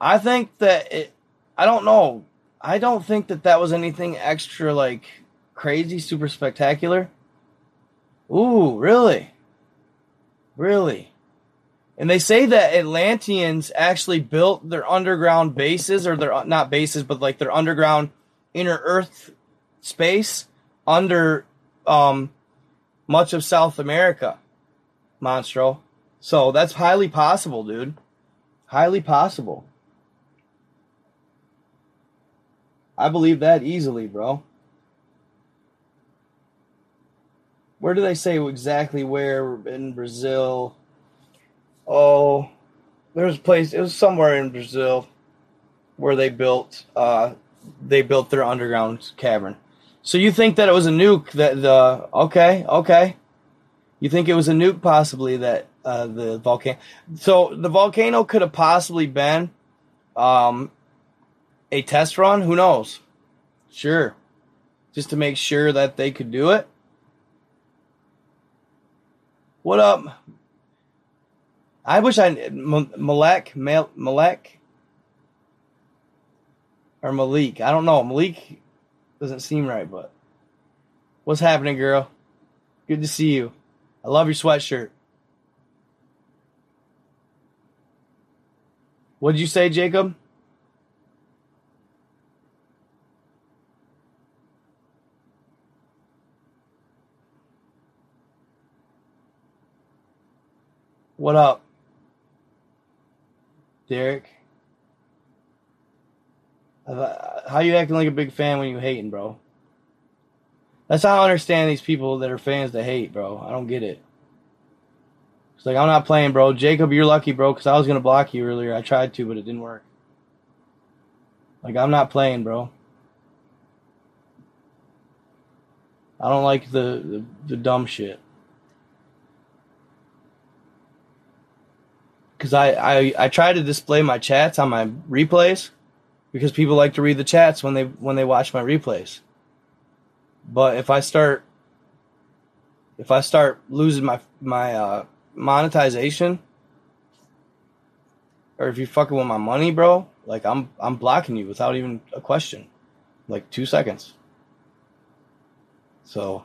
I think that it. I don't know. I don't think that that was anything extra like crazy, super spectacular. Ooh, really? Really? And they say that Atlanteans actually built their underground bases, or their not bases, but like their underground inner Earth space under um, much of South America, Monstro. So that's highly possible, dude. Highly possible. I believe that easily, bro. Where do they say exactly where in Brazil? Oh, there's a place. It was somewhere in Brazil where they built uh, they built their underground cavern. So you think that it was a nuke that the okay okay, you think it was a nuke possibly that uh, the volcano. So the volcano could have possibly been um, a test run. Who knows? Sure, just to make sure that they could do it. What up? I wish I Malek Malek or Malik. I don't know. Malik doesn't seem right, but what's happening, girl? Good to see you. I love your sweatshirt. What did you say, Jacob? What up, Derek? How you acting like a big fan when you hating, bro? That's how I understand these people that are fans that hate, bro. I don't get it. It's like I'm not playing, bro. Jacob, you're lucky, bro, because I was gonna block you earlier. I tried to, but it didn't work. Like I'm not playing, bro. I don't like the, the, the dumb shit. Because I, I I try to display my chats on my replays because people like to read the chats when they when they watch my replays. But if I start if I start losing my my uh, monetization or if you fucking with my money, bro, like I'm I'm blocking you without even a question. Like 2 seconds. So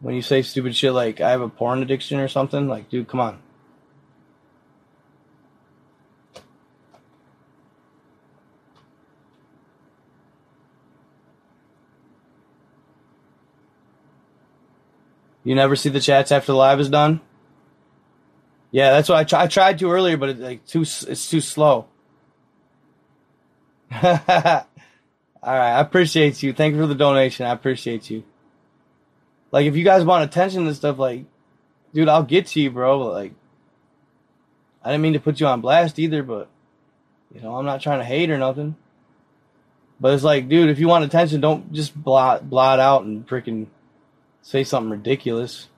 when you say stupid shit like I have a porn addiction or something, like dude, come on. You never see the chats after the live is done. Yeah, that's what I, I tried to earlier, but it's like too it's too slow. All right, I appreciate you. Thank you for the donation. I appreciate you. Like, if you guys want attention and stuff, like, dude, I'll get to you, bro. Like, I didn't mean to put you on blast either, but you know, I'm not trying to hate or nothing. But it's like, dude, if you want attention, don't just blot blot out and freaking say something ridiculous.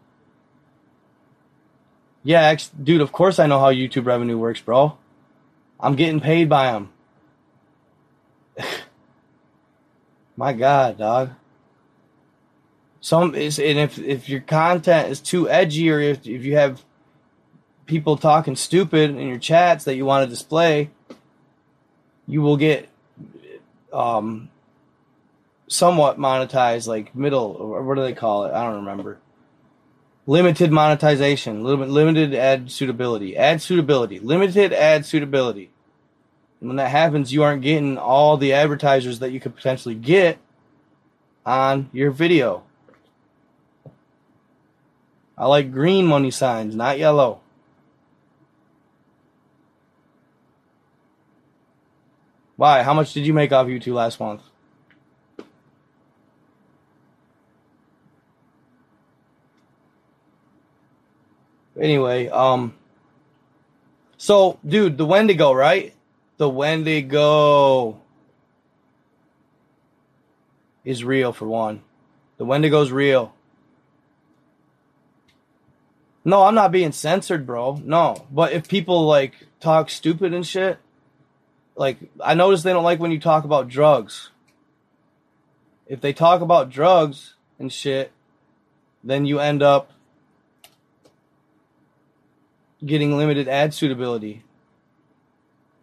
Yeah, actually, dude, of course I know how YouTube revenue works, bro. I'm getting paid by them. My God, dog. Some is and if if your content is too edgy or if if you have people talking stupid in your chats that you want to display, you will get um somewhat monetized, like middle or what do they call it? I don't remember. Limited monetization, limited ad suitability, ad suitability, limited ad suitability. And when that happens, you aren't getting all the advertisers that you could potentially get on your video. I like green money signs, not yellow. Why? How much did you make off YouTube last month? Anyway, um so dude, the Wendigo, right? The Wendigo is real for one. The Wendigo's real. No, I'm not being censored, bro. No. But if people like talk stupid and shit, like I notice they don't like when you talk about drugs. If they talk about drugs and shit, then you end up getting limited ad suitability.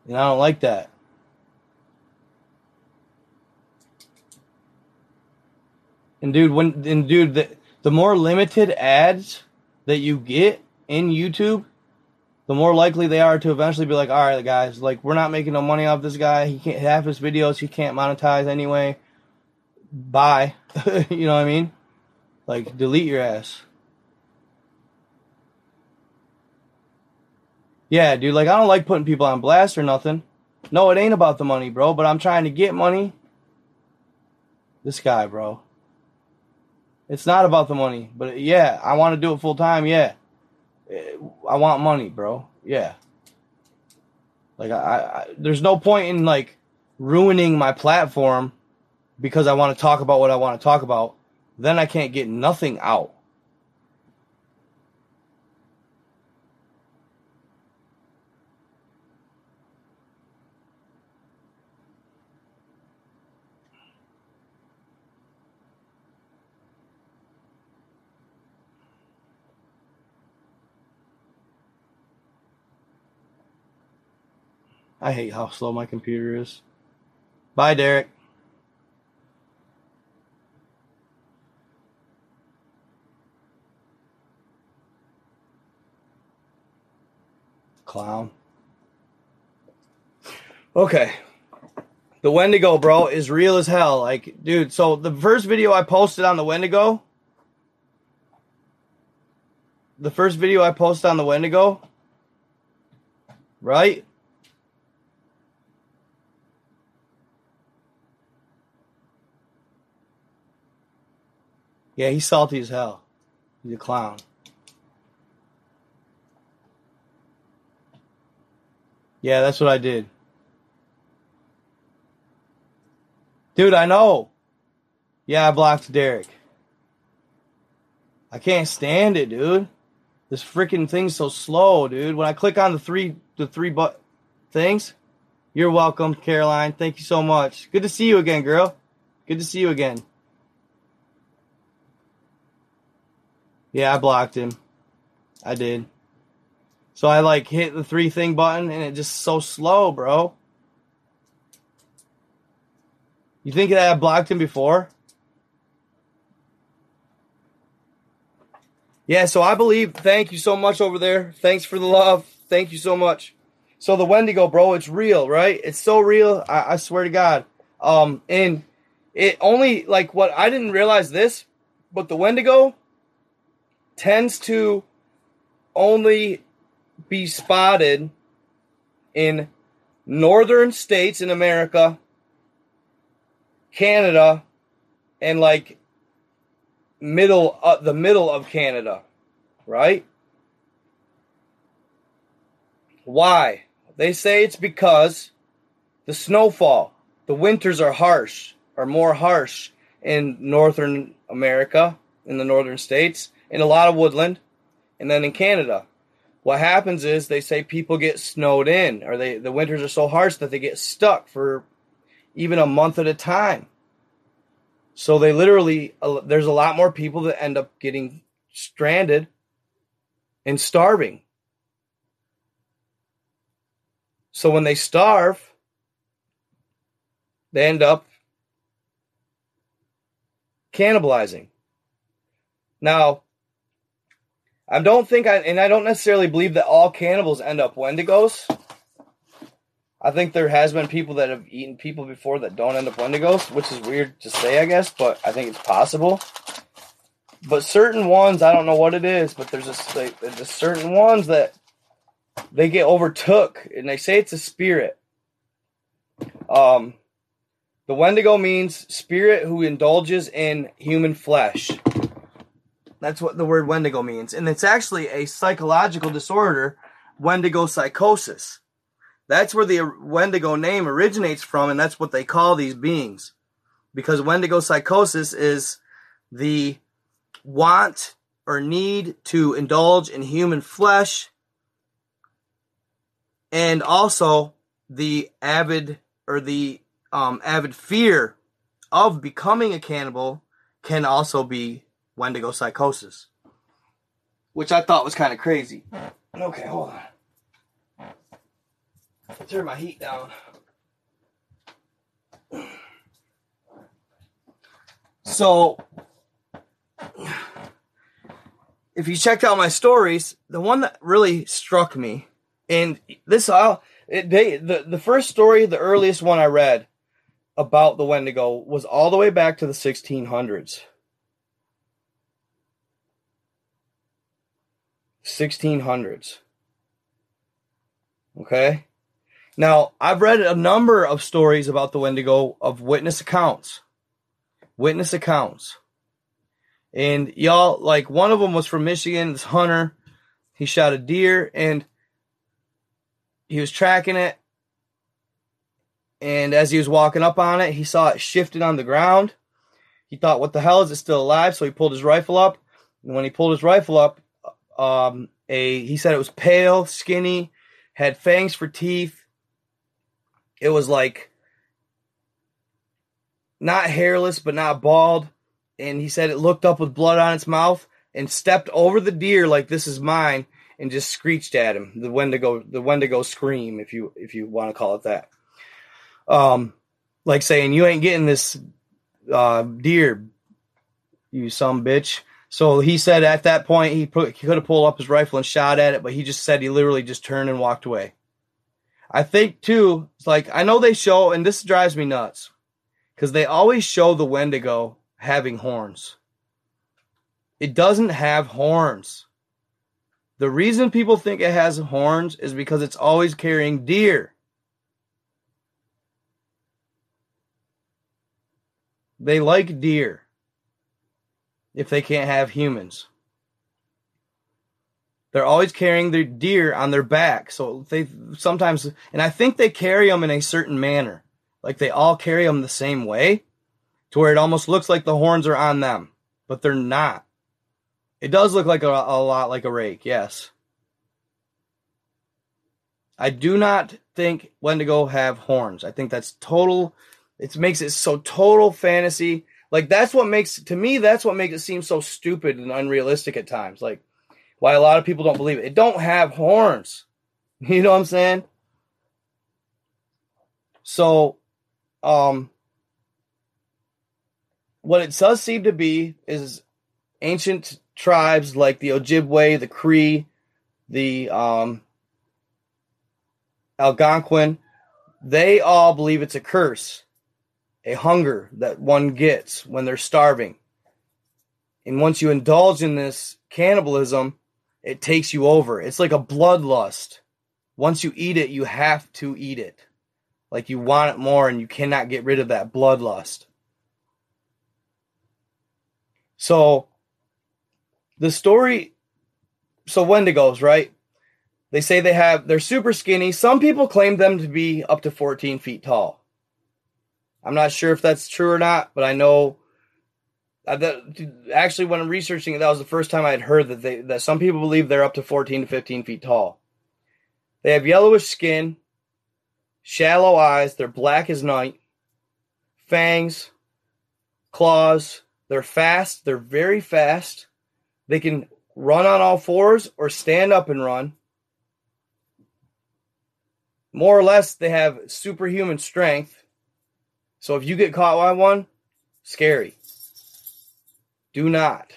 And I don't like that. And dude, when and dude, the, the more limited ads that you get in YouTube, the more likely they are to eventually be like, all right, guys, like we're not making no money off this guy. He can't have his videos. He can't monetize anyway. Bye. you know what I mean? Like delete your ass. Yeah, dude. Like I don't like putting people on blast or nothing. No, it ain't about the money, bro. But I'm trying to get money. This guy, bro. It's not about the money, but yeah, I want to do it full time. Yeah, I want money, bro. Yeah. Like I, I, there's no point in like ruining my platform because I want to talk about what I want to talk about. Then I can't get nothing out. I hate how slow my computer is. Bye, Derek. Clown. Okay. The Wendigo, bro, is real as hell. Like, dude, so the first video I posted on the Wendigo, the first video I posted on the Wendigo, right? Yeah, he's salty as hell. He's a clown. Yeah, that's what I did. Dude, I know. Yeah, I blocked Derek. I can't stand it, dude. This freaking thing's so slow, dude. When I click on the three the three but things, you're welcome, Caroline. Thank you so much. Good to see you again, girl. Good to see you again. Yeah, I blocked him. I did. So I like hit the three thing button and it just so slow, bro. You think that I blocked him before? Yeah, so I believe. Thank you so much over there. Thanks for the love. Thank you so much. So the Wendigo, bro, it's real, right? It's so real. I, I swear to God. Um, and it only like what I didn't realize this, but the Wendigo tends to only be spotted in northern states in America, Canada, and like middle uh, the middle of Canada, right? Why? They say it's because the snowfall, the winters are harsh, are more harsh in northern America, in the northern states, in a lot of woodland, and then in Canada. What happens is they say people get snowed in, or they the winters are so harsh that they get stuck for even a month at a time. So they literally, there's a lot more people that end up getting stranded and starving. So when they starve, they end up cannibalizing. Now, I don't think I, and I don't necessarily believe that all cannibals end up Wendigos. I think there has been people that have eaten people before that don't end up Wendigos, which is weird to say, I guess, but I think it's possible. But certain ones, I don't know what it is, but there's a like, there's certain ones that they get overtook, and they say it's a spirit. Um, the Wendigo means spirit who indulges in human flesh. That's what the word Wendigo means. And it's actually a psychological disorder, Wendigo psychosis. That's where the Wendigo name originates from, and that's what they call these beings. Because Wendigo psychosis is the want or need to indulge in human flesh and also the avid or the um, avid fear of becoming a cannibal can also be Wendigo psychosis, which I thought was kind of crazy. Okay, hold on. Turn my heat down. So, if you checked out my stories, the one that really struck me, and this I'll it, they the the first story, the earliest one I read about the Wendigo was all the way back to the 1600s. 1600s. Okay? Now, I've read a number of stories about the Wendigo of witness accounts. Witness accounts. And y'all, like, one of them was from Michigan, this hunter. He shot a deer and he was tracking it. And as he was walking up on it, he saw it shifted on the ground. He thought, what the hell is it still alive? So he pulled his rifle up. And when he pulled his rifle up, um, a he said it was pale, skinny, had fangs for teeth. It was like not hairless but not bald, and he said it looked up with blood on its mouth and stepped over the deer like this is mine and just screeched at him. The Wendigo, the Wendigo scream, if you if you want to call it that. Um, like saying you ain't getting this uh, deer, you some bitch. So he said at that point he put he could have pulled up his rifle and shot at it, but he just said he literally just turned and walked away. I think too, it's like I know they show, and this drives me nuts, because they always show the Wendigo having horns. It doesn't have horns. The reason people think it has horns is because it's always carrying deer. They like deer if they can't have humans. They're always carrying their deer on their back. So they sometimes, and I think they carry them in a certain manner. Like they all carry them the same way to where it almost looks like the horns are on them, but they're not. It does look like a, a lot like a rake, yes. I do not think Wendigo have horns. I think that's total. It makes it so total fantasy. Like that's what makes to me that's what makes it seem so stupid and unrealistic at times. Like why a lot of people don't believe it. It don't have horns. You know what I'm saying? So um what it does seem to be is ancient tribes like the Ojibwe, the Cree, the um, Algonquin, they all believe it's a curse a hunger that one gets when they're starving. And once you indulge in this cannibalism, it takes you over. It's like a bloodlust. Once you eat it, you have to eat it. Like you want it more and you cannot get rid of that bloodlust. So the story so Wendigos, right? They say they have they're super skinny. Some people claim them to be up to 14 feet tall. I'm not sure if that's true or not, but I know that actually when I'm researching it, that was the first time I had heard that they that some people believe they're up to 14 to 15 feet tall. They have yellowish skin, shallow eyes, they're black as night, fangs, claws. They're fast. They're very fast. They can run on all fours or stand up and run. More or less, they have superhuman strength. So if you get caught by one, scary. Do not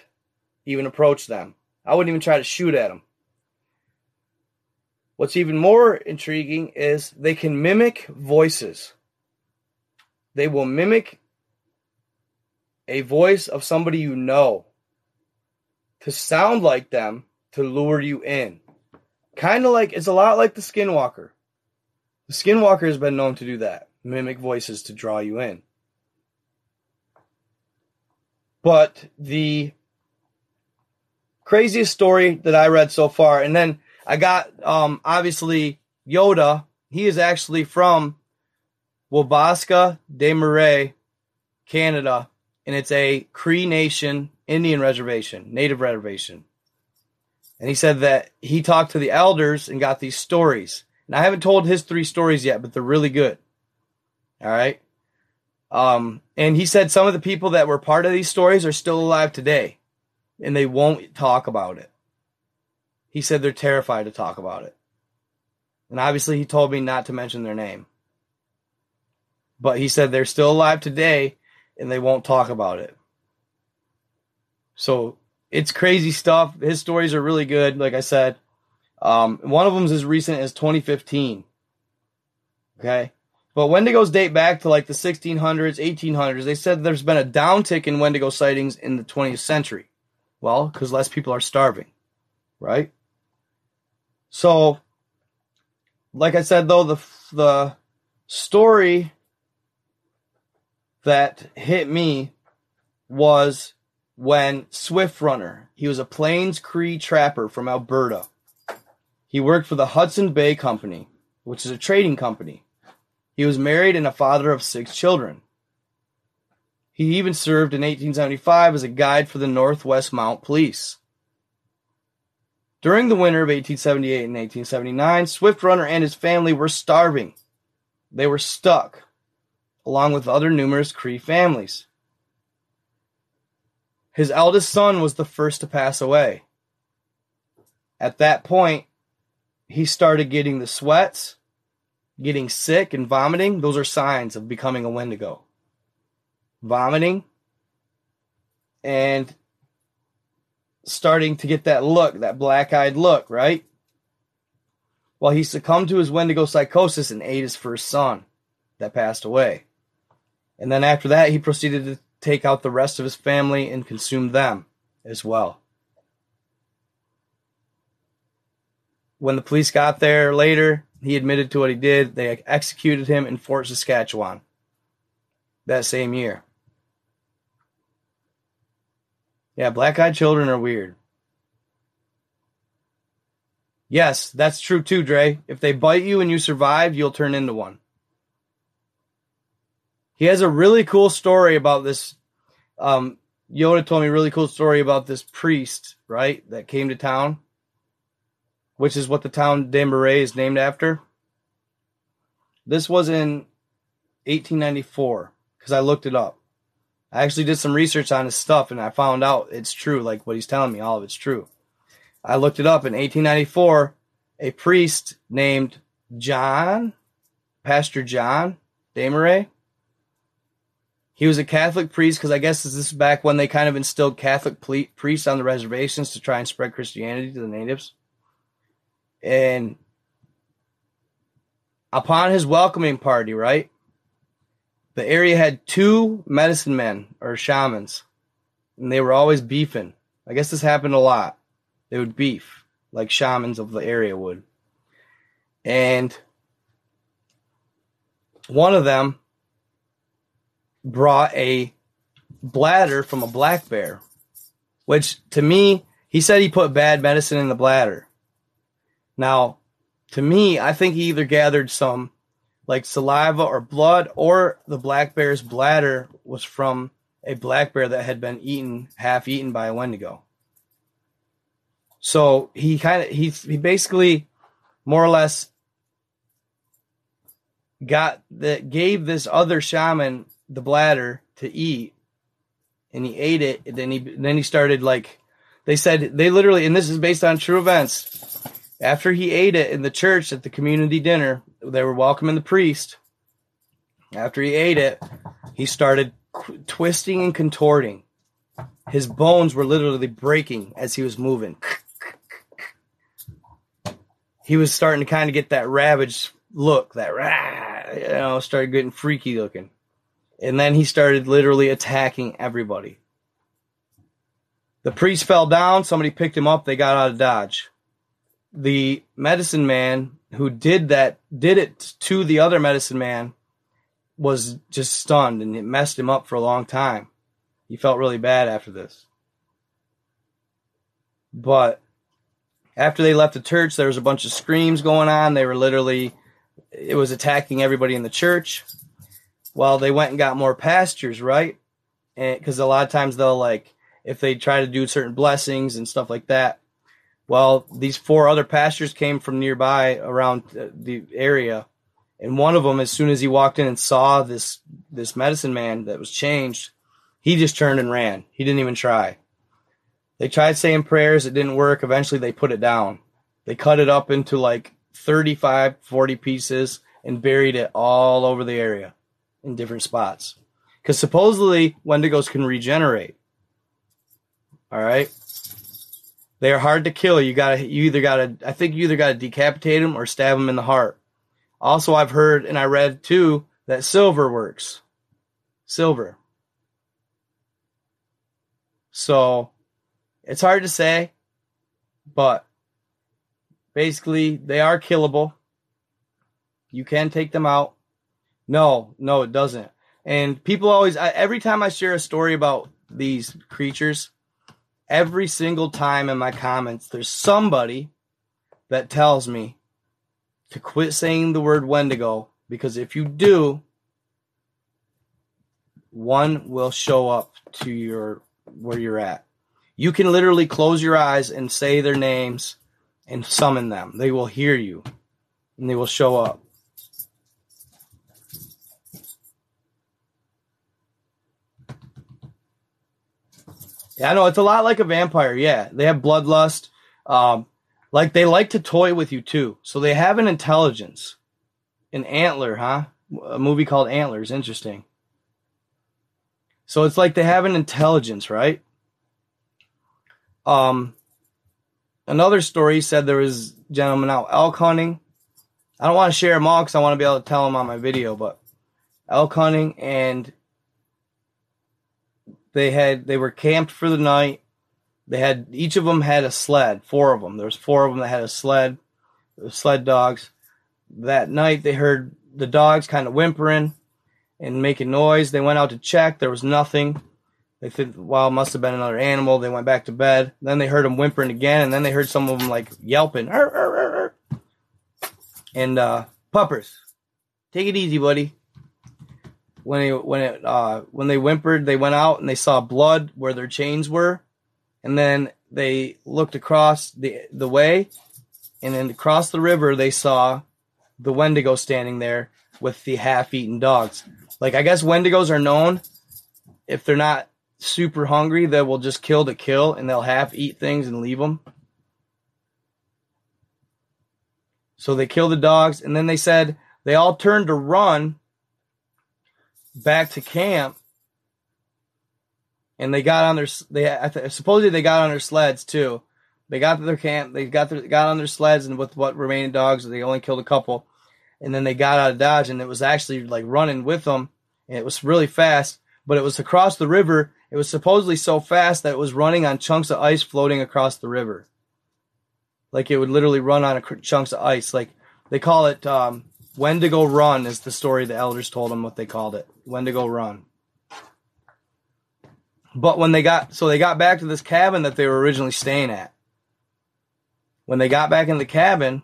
even approach them. I wouldn't even try to shoot at them. What's even more intriguing is they can mimic voices. They will mimic a voice of somebody you know to sound like them to lure you in. Kind of like it's a lot like the skinwalker. The skinwalker has been known to do that, mimic voices to draw you in. But the craziest story that I read so far, and then I got um, obviously Yoda. He is actually from Wabasca des Marais, Canada, and it's a Cree Nation Indian reservation, native reservation. And he said that he talked to the elders and got these stories. And I haven't told his three stories yet, but they're really good. All right. Um, and he said some of the people that were part of these stories are still alive today and they won't talk about it. He said they're terrified to talk about it. And obviously, he told me not to mention their name. But he said they're still alive today and they won't talk about it. So it's crazy stuff. His stories are really good, like I said. Um, one of them is as recent as 2015. Okay. But Wendigos date back to like the 1600s, 1800s. They said there's been a downtick in Wendigo sightings in the 20th century. Well, because less people are starving, right? So, like I said, though the the story that hit me was when Swift Runner. He was a Plains Cree trapper from Alberta. He worked for the Hudson Bay Company, which is a trading company. He was married and a father of six children. He even served in 1875 as a guide for the Northwest Mount Police. During the winter of 1878 and 1879, Swift Runner and his family were starving. They were stuck, along with other numerous Cree families. His eldest son was the first to pass away. At that point, he started getting the sweats, getting sick and vomiting, those are signs of becoming a Wendigo. Vomiting and starting to get that look, that black eyed look, right? Well, he succumbed to his Wendigo psychosis and ate his first son that passed away. And then after that, he proceeded to take out the rest of his family and consume them as well. When the police got there later, he admitted to what he did. They executed him in Fort Saskatchewan that same year. Yeah, black eyed children are weird. Yes, that's true too, Dre. If they bite you and you survive, you'll turn into one. He has a really cool story about this. Um, Yoda told me a really cool story about this priest, right, that came to town which is what the town Marais is named after. This was in 1894 because I looked it up. I actually did some research on his stuff and I found out it's true. Like what he's telling me, all of it's true. I looked it up in 1894. A priest named John, Pastor John des Marais. He was a Catholic priest because I guess this is back when they kind of instilled Catholic priests on the reservations to try and spread Christianity to the natives. And upon his welcoming party, right? The area had two medicine men or shamans, and they were always beefing. I guess this happened a lot. They would beef, like shamans of the area would. And one of them brought a bladder from a black bear, which to me, he said he put bad medicine in the bladder. Now, to me, I think he either gathered some like saliva or blood, or the black bear's bladder was from a black bear that had been eaten, half eaten by a Wendigo. So he kind of he he basically more or less got that gave this other shaman the bladder to eat and he ate it. And then he then he started like they said they literally and this is based on true events. After he ate it in the church at the community dinner, they were welcoming the priest. After he ate it, he started qu- twisting and contorting. His bones were literally breaking as he was moving. He was starting to kind of get that ravaged look, that rah, you know, started getting freaky looking. And then he started literally attacking everybody. The priest fell down, somebody picked him up, they got out of Dodge. The medicine man who did that did it to the other medicine man was just stunned and it messed him up for a long time. He felt really bad after this. But after they left the church, there was a bunch of screams going on. They were literally, it was attacking everybody in the church. Well, they went and got more pastures, right? And because a lot of times they'll like, if they try to do certain blessings and stuff like that. Well, these four other pastors came from nearby around uh, the area and one of them, as soon as he walked in and saw this this medicine man that was changed, he just turned and ran. He didn't even try. They tried saying prayers, it didn't work. Eventually, they put it down. They cut it up into like 35, 40 pieces and buried it all over the area in different spots. Because supposedly Wendigos can regenerate. All right. They are hard to kill. You gotta, you either gotta, I think you either gotta decapitate them or stab them in the heart. Also, I've heard and I read too that silver works. Silver. So it's hard to say, but basically they are killable. You can take them out. No, no, it doesn't. And people always, I, every time I share a story about these creatures, every single time in my comments, there's somebody that tells me to quit saying the word Wendigo because if you do, one will show up to your where you're at. You can literally close your eyes and say their names and summon them. They will hear you and they will show up. Yeah, I know it's a lot like a vampire. Yeah, they have bloodlust. Um, like they like to toy with you too. So they have an intelligence. An antler, huh? A movie called Antlers. Interesting. So it's like they have an intelligence, right? Um, another story said there was gentlemen out elk hunting. I don't want to share them all because I want to be able to tell them on my video, but elk hunting and they had they were camped for the night they had each of them had a sled. Four of them. There was four of them that had a sled. Sled dogs. That night they heard the dogs kind of whimpering and making noise. They went out to check. There was nothing. They think, well, it must have been another animal. They went back to bed. Then they heard them whimpering again, and then they heard some of them like yelping. And uh, puppers, take it easy, buddy. When it, when it uh, when they whimpered, they went out and they saw blood where their chains were and then they looked across the the way, and then across the river they saw the Wendigo standing there with the half-eaten dogs. Like I guess Wendigos are known if they're not super hungry, they will just kill to kill, and they'll half eat things and leave them. So they killed the dogs, and then they said they all turned to run back to camp and they got on their they supposedly they got on their sleds too. They got to their camp. They got their, got on their sleds and with what remaining dogs, they only killed a couple. And then they got out of Dodge, and it was actually like running with them, and it was really fast. But it was across the river. It was supposedly so fast that it was running on chunks of ice floating across the river. Like it would literally run on a chunks of ice. Like they call it um, Wendigo Run is the story the elders told them what they called it. Wendigo Run. But when they got, so they got back to this cabin that they were originally staying at. When they got back in the cabin,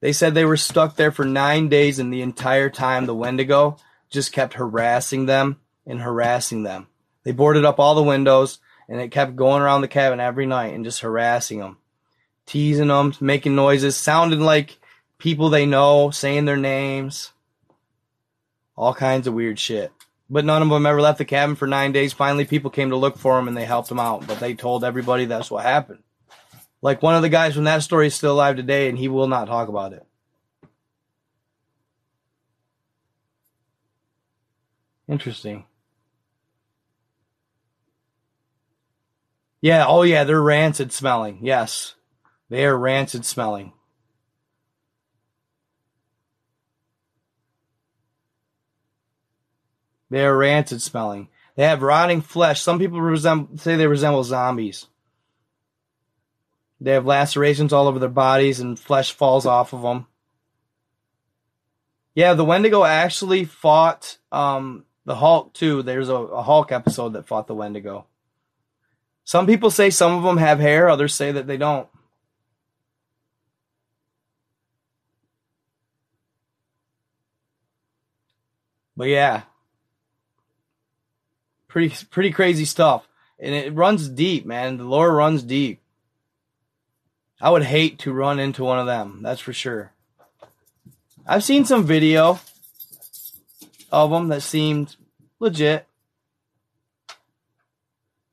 they said they were stuck there for nine days, and the entire time the Wendigo just kept harassing them and harassing them. They boarded up all the windows, and it kept going around the cabin every night and just harassing them, teasing them, making noises, sounding like people they know, saying their names, all kinds of weird shit. but none of them ever left the cabin for nine days. Finally, people came to look for him and they helped him out, but they told everybody that's what happened. Like one of the guys from that story is still alive today and he will not talk about it. Interesting. Yeah, oh yeah, they're rancid smelling. Yes. They are rancid smelling. They are rancid smelling. They have rotting flesh. Some people resemble, say they resemble zombies. They have lacerations all over their bodies and flesh falls off of them. Yeah, the Wendigo actually fought um, the Hulk too. There's a, a Hulk episode that fought the Wendigo. Some people say some of them have hair, others say that they don't. But yeah, pretty pretty crazy stuff, and it runs deep, man. The lore runs deep. I would hate to run into one of them. That's for sure. I've seen some video of them that seemed legit.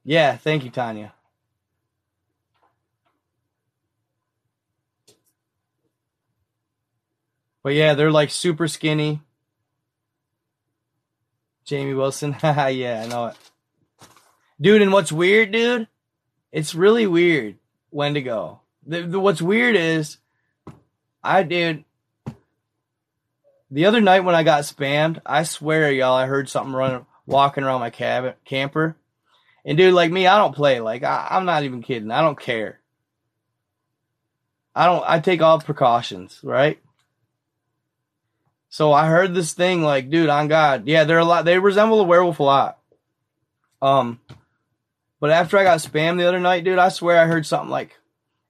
Yeah, thank you, Tanya. But yeah, they're like super skinny. Jamie Wilson. yeah, I know it. Dude, and what's weird, dude? It's really weird Wendigo. The, the, what's weird is, I did. The other night when I got spammed, I swear, y'all, I heard something running, walking around my cabin, camper. And dude, like me, I don't play. Like I, I'm not even kidding. I don't care. I don't. I take all precautions, right? So I heard this thing like, dude, on God, yeah, they're a lot. They resemble a werewolf a lot. Um, but after I got spammed the other night, dude, I swear I heard something like,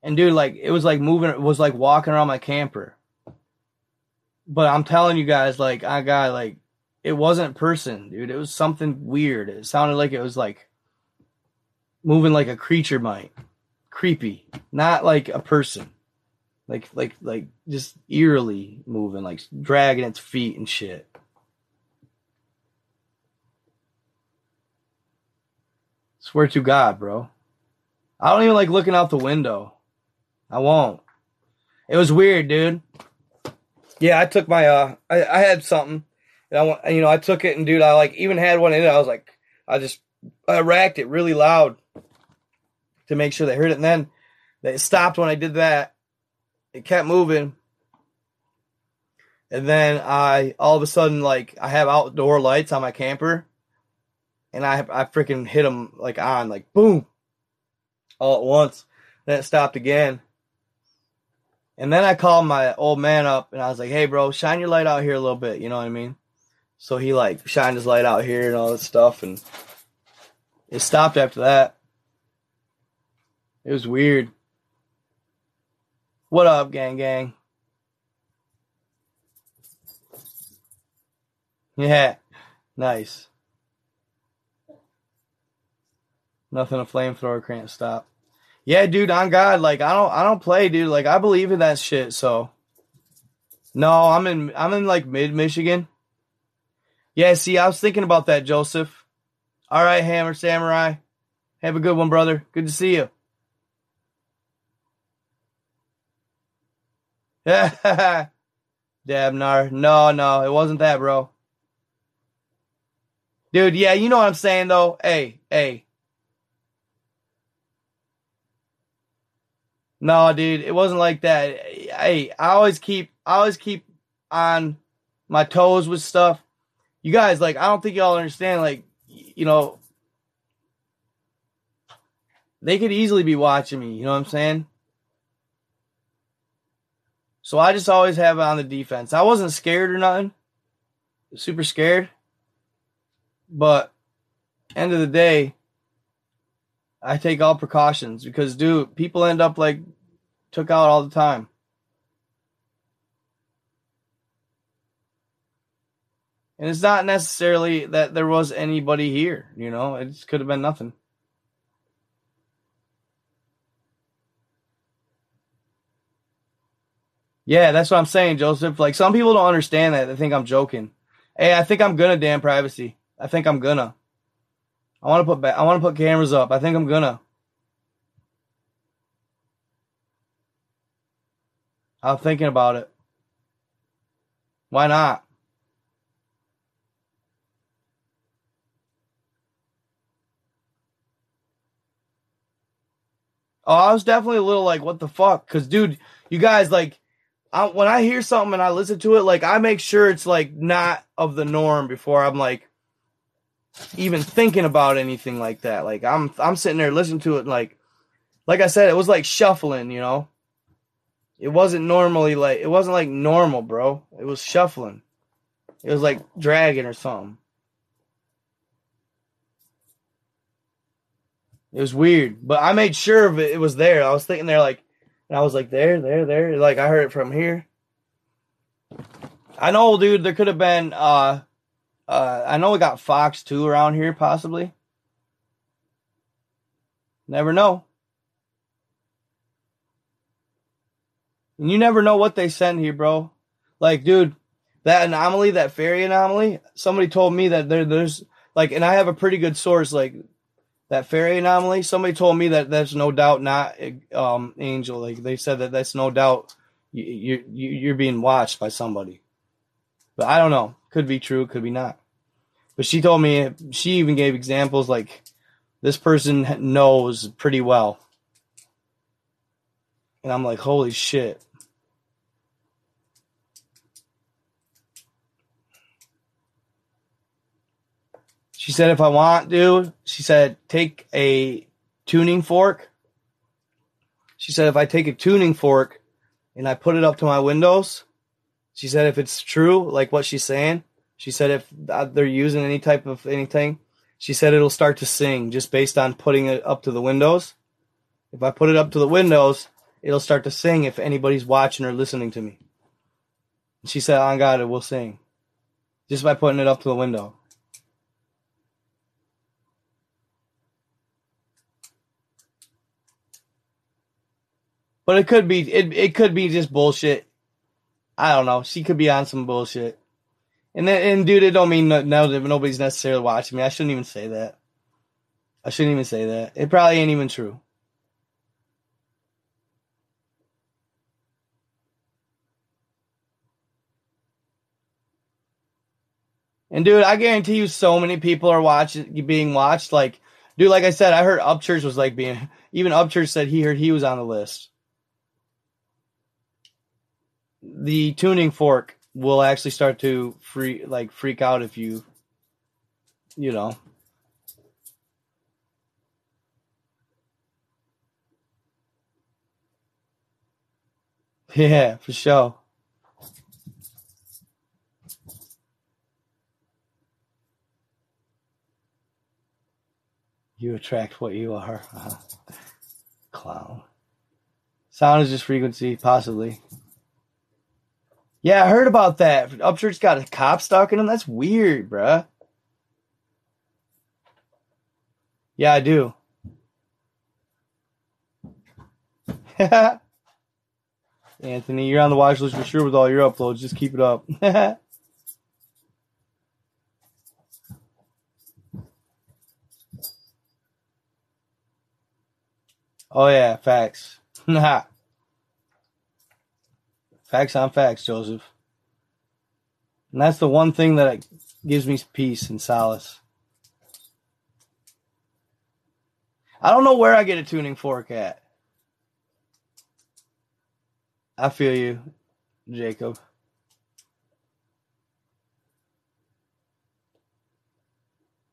and dude, like it was like moving, it was like walking around my camper. But I'm telling you guys, like, I got like, it wasn't person, dude. It was something weird. It sounded like it was like moving like a creature might, creepy, not like a person like like like just eerily moving, like dragging its feet and shit. Swear to God, bro. I don't even like looking out the window. I won't. It was weird, dude. Yeah, I took my uh I, I had something and I want you know, I took it and dude, I like even had one in it. I was like I just I racked it really loud to make sure they heard it and then they stopped when I did that it kept moving. And then I all of a sudden like I have outdoor lights on my camper, and I I freaking hit them like on like boom, all at once. Then it stopped again. And then I called my old man up and I was like, "Hey, bro, shine your light out here a little bit." You know what I mean? So he like shined his light out here and all this stuff, and it stopped after that. It was weird. What up, gang gang? Yeah, nice. Nothing a flamethrower can't stop. Yeah, dude, on God, like I don't I don't play, dude. Like I believe in that shit, so No, I'm in I'm in like mid Michigan. Yeah, see, I was thinking about that, Joseph. All right, Hammer Samurai. Have a good one, brother. Good to see you. Dabnar. No, no, it wasn't that, bro. Dude, yeah, you know what I'm saying though. Hey, hey. No, dude, it wasn't like that. Hey, I always keep I always keep on my toes with stuff. You guys, like, I don't think y'all understand, like, you know, they could easily be watching me, you know what I'm saying? So I just always have it on the defense. I wasn't scared or nothing, super scared. But end of the day, I take all precautions because, dude, people end up like took out all the time. And it's not necessarily that there was anybody here, you know, it could have been nothing. Yeah, that's what I'm saying, Joseph. Like some people don't understand that. They think I'm joking. Hey, I think I'm gonna damn privacy. I think I'm gonna. I want to put back. I want to put cameras up. I think I'm gonna. I'm thinking about it. Why not? Oh, I was definitely a little like, what the fuck? Cause dude, you guys like, I, when I hear something and I listen to it, like I make sure it's like not of the norm before I'm like even thinking about anything like that. Like I'm I'm sitting there listening to it like like I said, it was like shuffling, you know. It wasn't normally like it wasn't like normal, bro. It was shuffling. It was like dragging or something. It was weird, but I made sure of it. It was there. I was thinking there, like, and I was like, there, there, there. Like I heard it from here. I know, dude. There could have been. uh uh I know we got Fox too around here, possibly. Never know. And you never know what they send here, bro. Like, dude, that anomaly, that fairy anomaly. Somebody told me that there, there's like, and I have a pretty good source. Like, that fairy anomaly. Somebody told me that that's no doubt not um, angel. Like they said that that's no doubt you, you you're being watched by somebody. But I don't know. Could be true. Could be not. But she told me she even gave examples like this person knows pretty well. And I'm like, holy shit. She said, if I want to, she said, take a tuning fork. She said, if I take a tuning fork and I put it up to my windows, she said, if it's true, like what she's saying, she said, if they're using any type of anything, she said it'll start to sing just based on putting it up to the windows. If I put it up to the windows, it'll start to sing if anybody's watching or listening to me. She said, on God, it will sing just by putting it up to the window. But it could be it it could be just bullshit. I don't know. She could be on some bullshit. And then and dude, it don't mean no, no nobody's necessarily watching me. I shouldn't even say that. I shouldn't even say that. It probably ain't even true. And dude, I guarantee you, so many people are watching, being watched. Like, dude, like I said, I heard Upchurch was like being. Even Upchurch said he heard he was on the list the tuning fork will actually start to free like freak out if you you know. Yeah for sure. You attract what you are. Huh clown. Sound is just frequency possibly yeah, I heard about that. Upchurch got a cop stalking him. That's weird, bruh. Yeah, I do. Anthony, you're on the watch list for sure with all your uploads. Just keep it up. oh yeah, facts. Facts on facts, Joseph. And that's the one thing that gives me peace and solace. I don't know where I get a tuning fork at. I feel you, Jacob.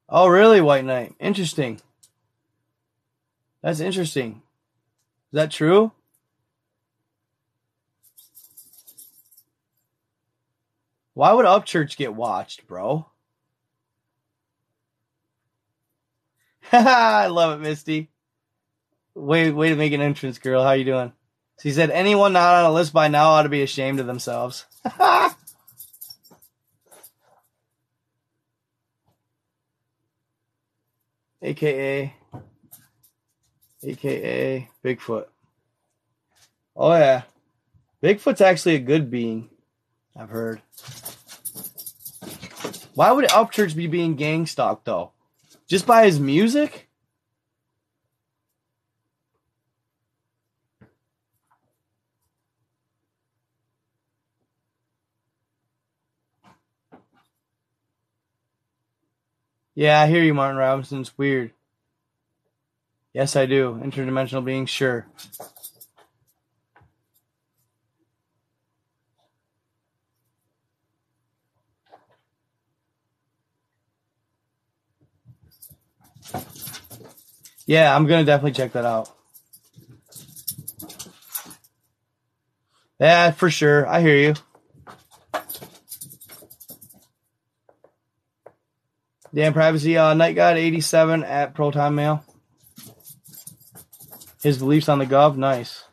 Oh, really, White Knight? Interesting. That's interesting. Is that true? Why would Upchurch get watched, bro? I love it, Misty. Way, way to make an entrance, girl. How you doing? She said, anyone not on a list by now ought to be ashamed of themselves. AKA, AKA Bigfoot. Oh yeah. Bigfoot's actually a good being. I've heard. Why would Upchurch be being gang stalked though? Just by his music? Yeah, I hear you, Martin Robinson. It's weird. Yes, I do. Interdimensional being, sure. Yeah, I'm gonna definitely check that out. Yeah, for sure. I hear you. Dan Privacy, uh, Night God 87 at Proton Mail. His beliefs on the Gov, nice.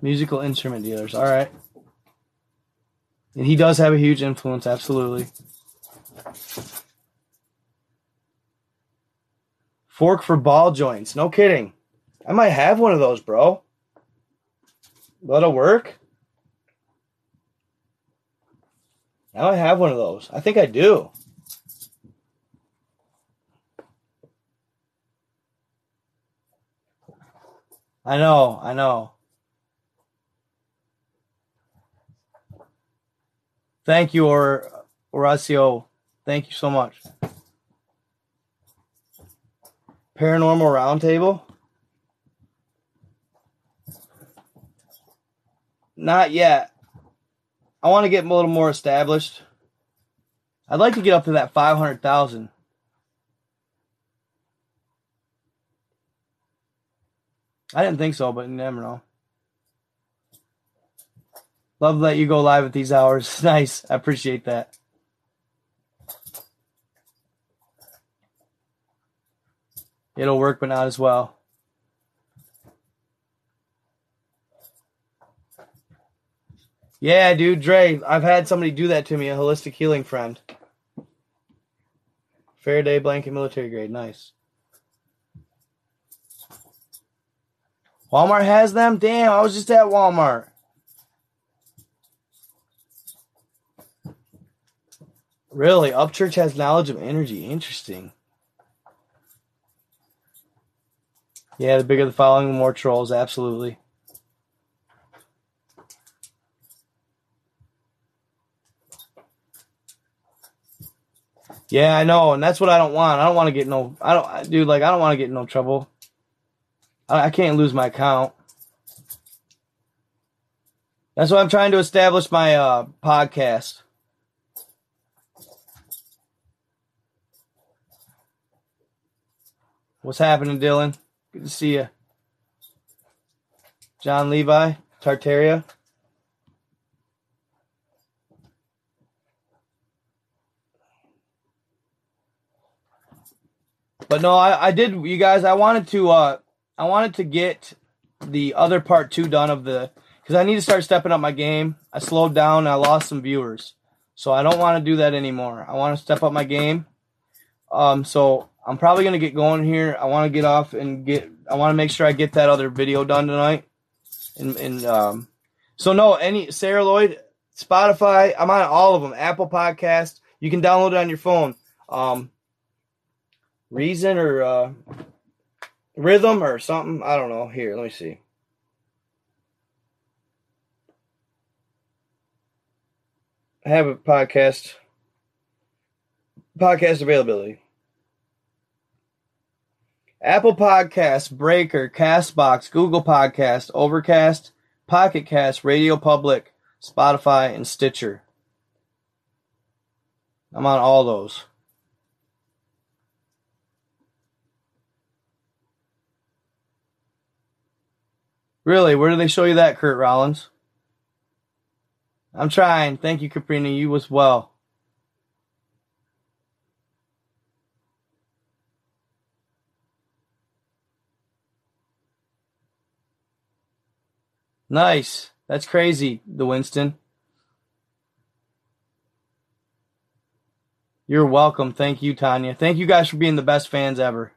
Musical instrument dealers, all right. And he does have a huge influence, absolutely. Fork for ball joints, no kidding. I might have one of those, bro. That'll work. Now I have one of those. I think I do. I know, I know. Thank you, or Horacio. Thank you so much. Paranormal Roundtable? Not yet. I want to get a little more established. I'd like to get up to that 500,000. I didn't think so, but you never know. Love that you go live at these hours. nice. I appreciate that. It'll work, but not as well. Yeah, dude, Dre, I've had somebody do that to me, a holistic healing friend. Faraday blanket military grade, nice. Walmart has them? Damn, I was just at Walmart. Really? Upchurch has knowledge of energy. Interesting. Yeah, the bigger the following, the more trolls. Absolutely. Yeah, I know, and that's what I don't want. I don't want to get no. I don't, dude. Like, I don't want to get no trouble. I, I can't lose my account. That's why I'm trying to establish my uh, podcast. What's happening, Dylan? Good to see you. John Levi, Tartaria. But no, I, I did you guys, I wanted to uh I wanted to get the other part two done of the because I need to start stepping up my game. I slowed down I lost some viewers. So I don't want to do that anymore. I want to step up my game. Um so I'm probably gonna get going here. I want to get off and get I want to make sure I get that other video done tonight. And, and um so no any Sarah Lloyd, Spotify, I'm on all of them. Apple Podcast. You can download it on your phone. Um reason or uh, rhythm or something. I don't know. Here, let me see. I have a podcast. Podcast availability. Apple Podcast, Breaker, Castbox, Google Podcast, Overcast, Pocket Cast, Radio Public, Spotify, and Stitcher. I'm on all those. Really? Where do they show you that, Kurt Rollins? I'm trying. Thank you, Caprina. You as well. Nice. That's crazy, the Winston. You're welcome. Thank you, Tanya. Thank you guys for being the best fans ever.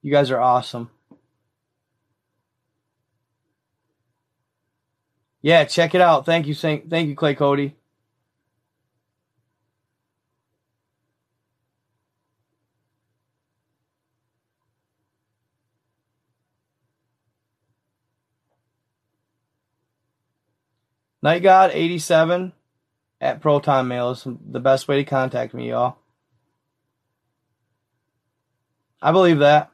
You guys are awesome. Yeah, check it out. Thank you, thank you, Clay Cody. Night God 87 at Proton Mail is the best way to contact me, y'all. I believe that.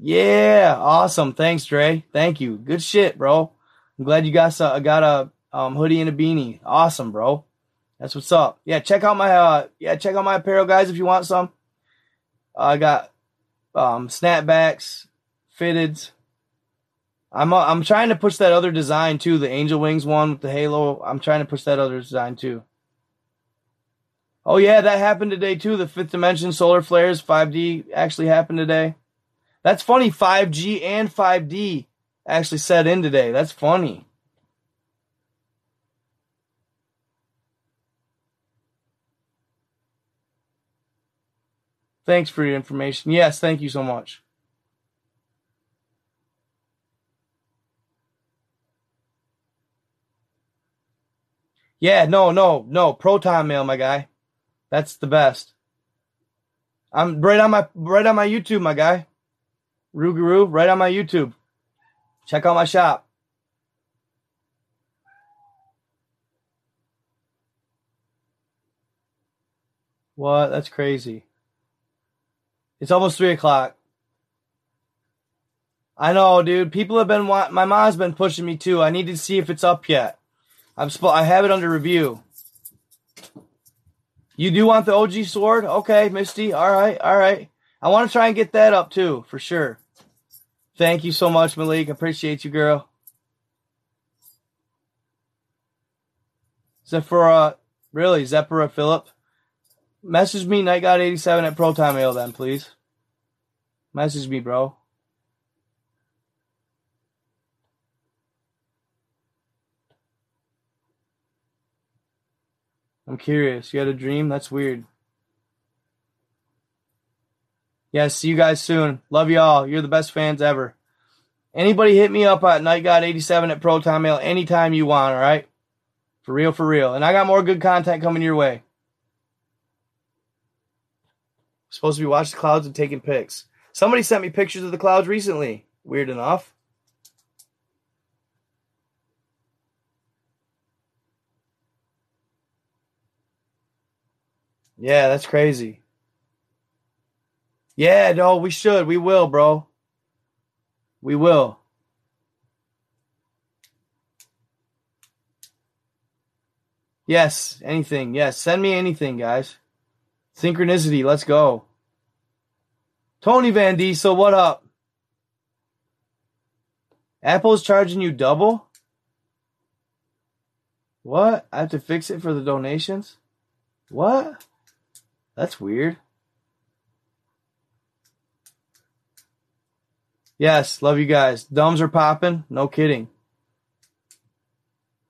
Yeah, awesome. Thanks, Dre. Thank you. Good shit, bro. I'm glad you got a, got a um, hoodie and a beanie. Awesome, bro. That's what's up. Yeah, check out my uh yeah, check out my apparel guys if you want some. Uh, I got um snapbacks, fitteds. I'm uh, I'm trying to push that other design too, the angel wings one with the halo. I'm trying to push that other design too. Oh yeah, that happened today too. The fifth dimension solar flares 5D actually happened today. That's funny. 5G and 5D actually set in today. That's funny. Thanks for your information. Yes, thank you so much. Yeah, no, no, no. Proton mail, my guy. That's the best. I'm right on my right on my YouTube, my guy. Rougarou, right on my YouTube. Check out my shop. What? That's crazy. It's almost three o'clock. I know, dude. People have been. My mom's been pushing me too. I need to see if it's up yet. I'm. Sp- I have it under review. You do want the OG sword? Okay, Misty. All right, all right. I want to try and get that up too, for sure. Thank you so much, Malik. Appreciate you, girl. Zephora, really, Zephora Philip. Message me, NightGod87 at Proton Mail then, please. Message me, bro. I'm curious. You had a dream? That's weird. Yeah, see you guys soon. Love y'all. You're the best fans ever. Anybody hit me up at NightGod87 at Proton Mail anytime you want, all right? For real, for real. And I got more good content coming your way. supposed to be watching the clouds and taking pics. Somebody sent me pictures of the clouds recently. Weird enough. Yeah, that's crazy. Yeah, no, we should. We will, bro. We will. Yes, anything. Yes, send me anything, guys. Synchronicity, let's go. Tony Van Diesel, what up? Apple's charging you double? What? I have to fix it for the donations? What? That's weird. Yes, love you guys. Dumbs are popping. No kidding.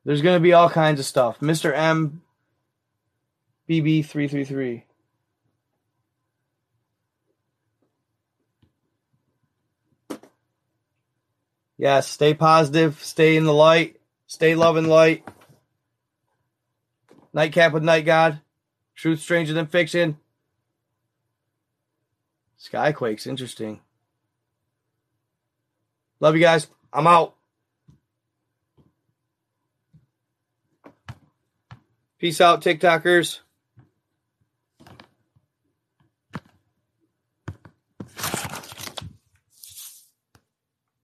There's going to be all kinds of stuff. Mr. M BB333. Yes, stay positive, stay in the light, stay loving light. Nightcap with Night God. Truth stranger than fiction. Skyquake's interesting. Love you guys. I'm out. Peace out, TikTokers.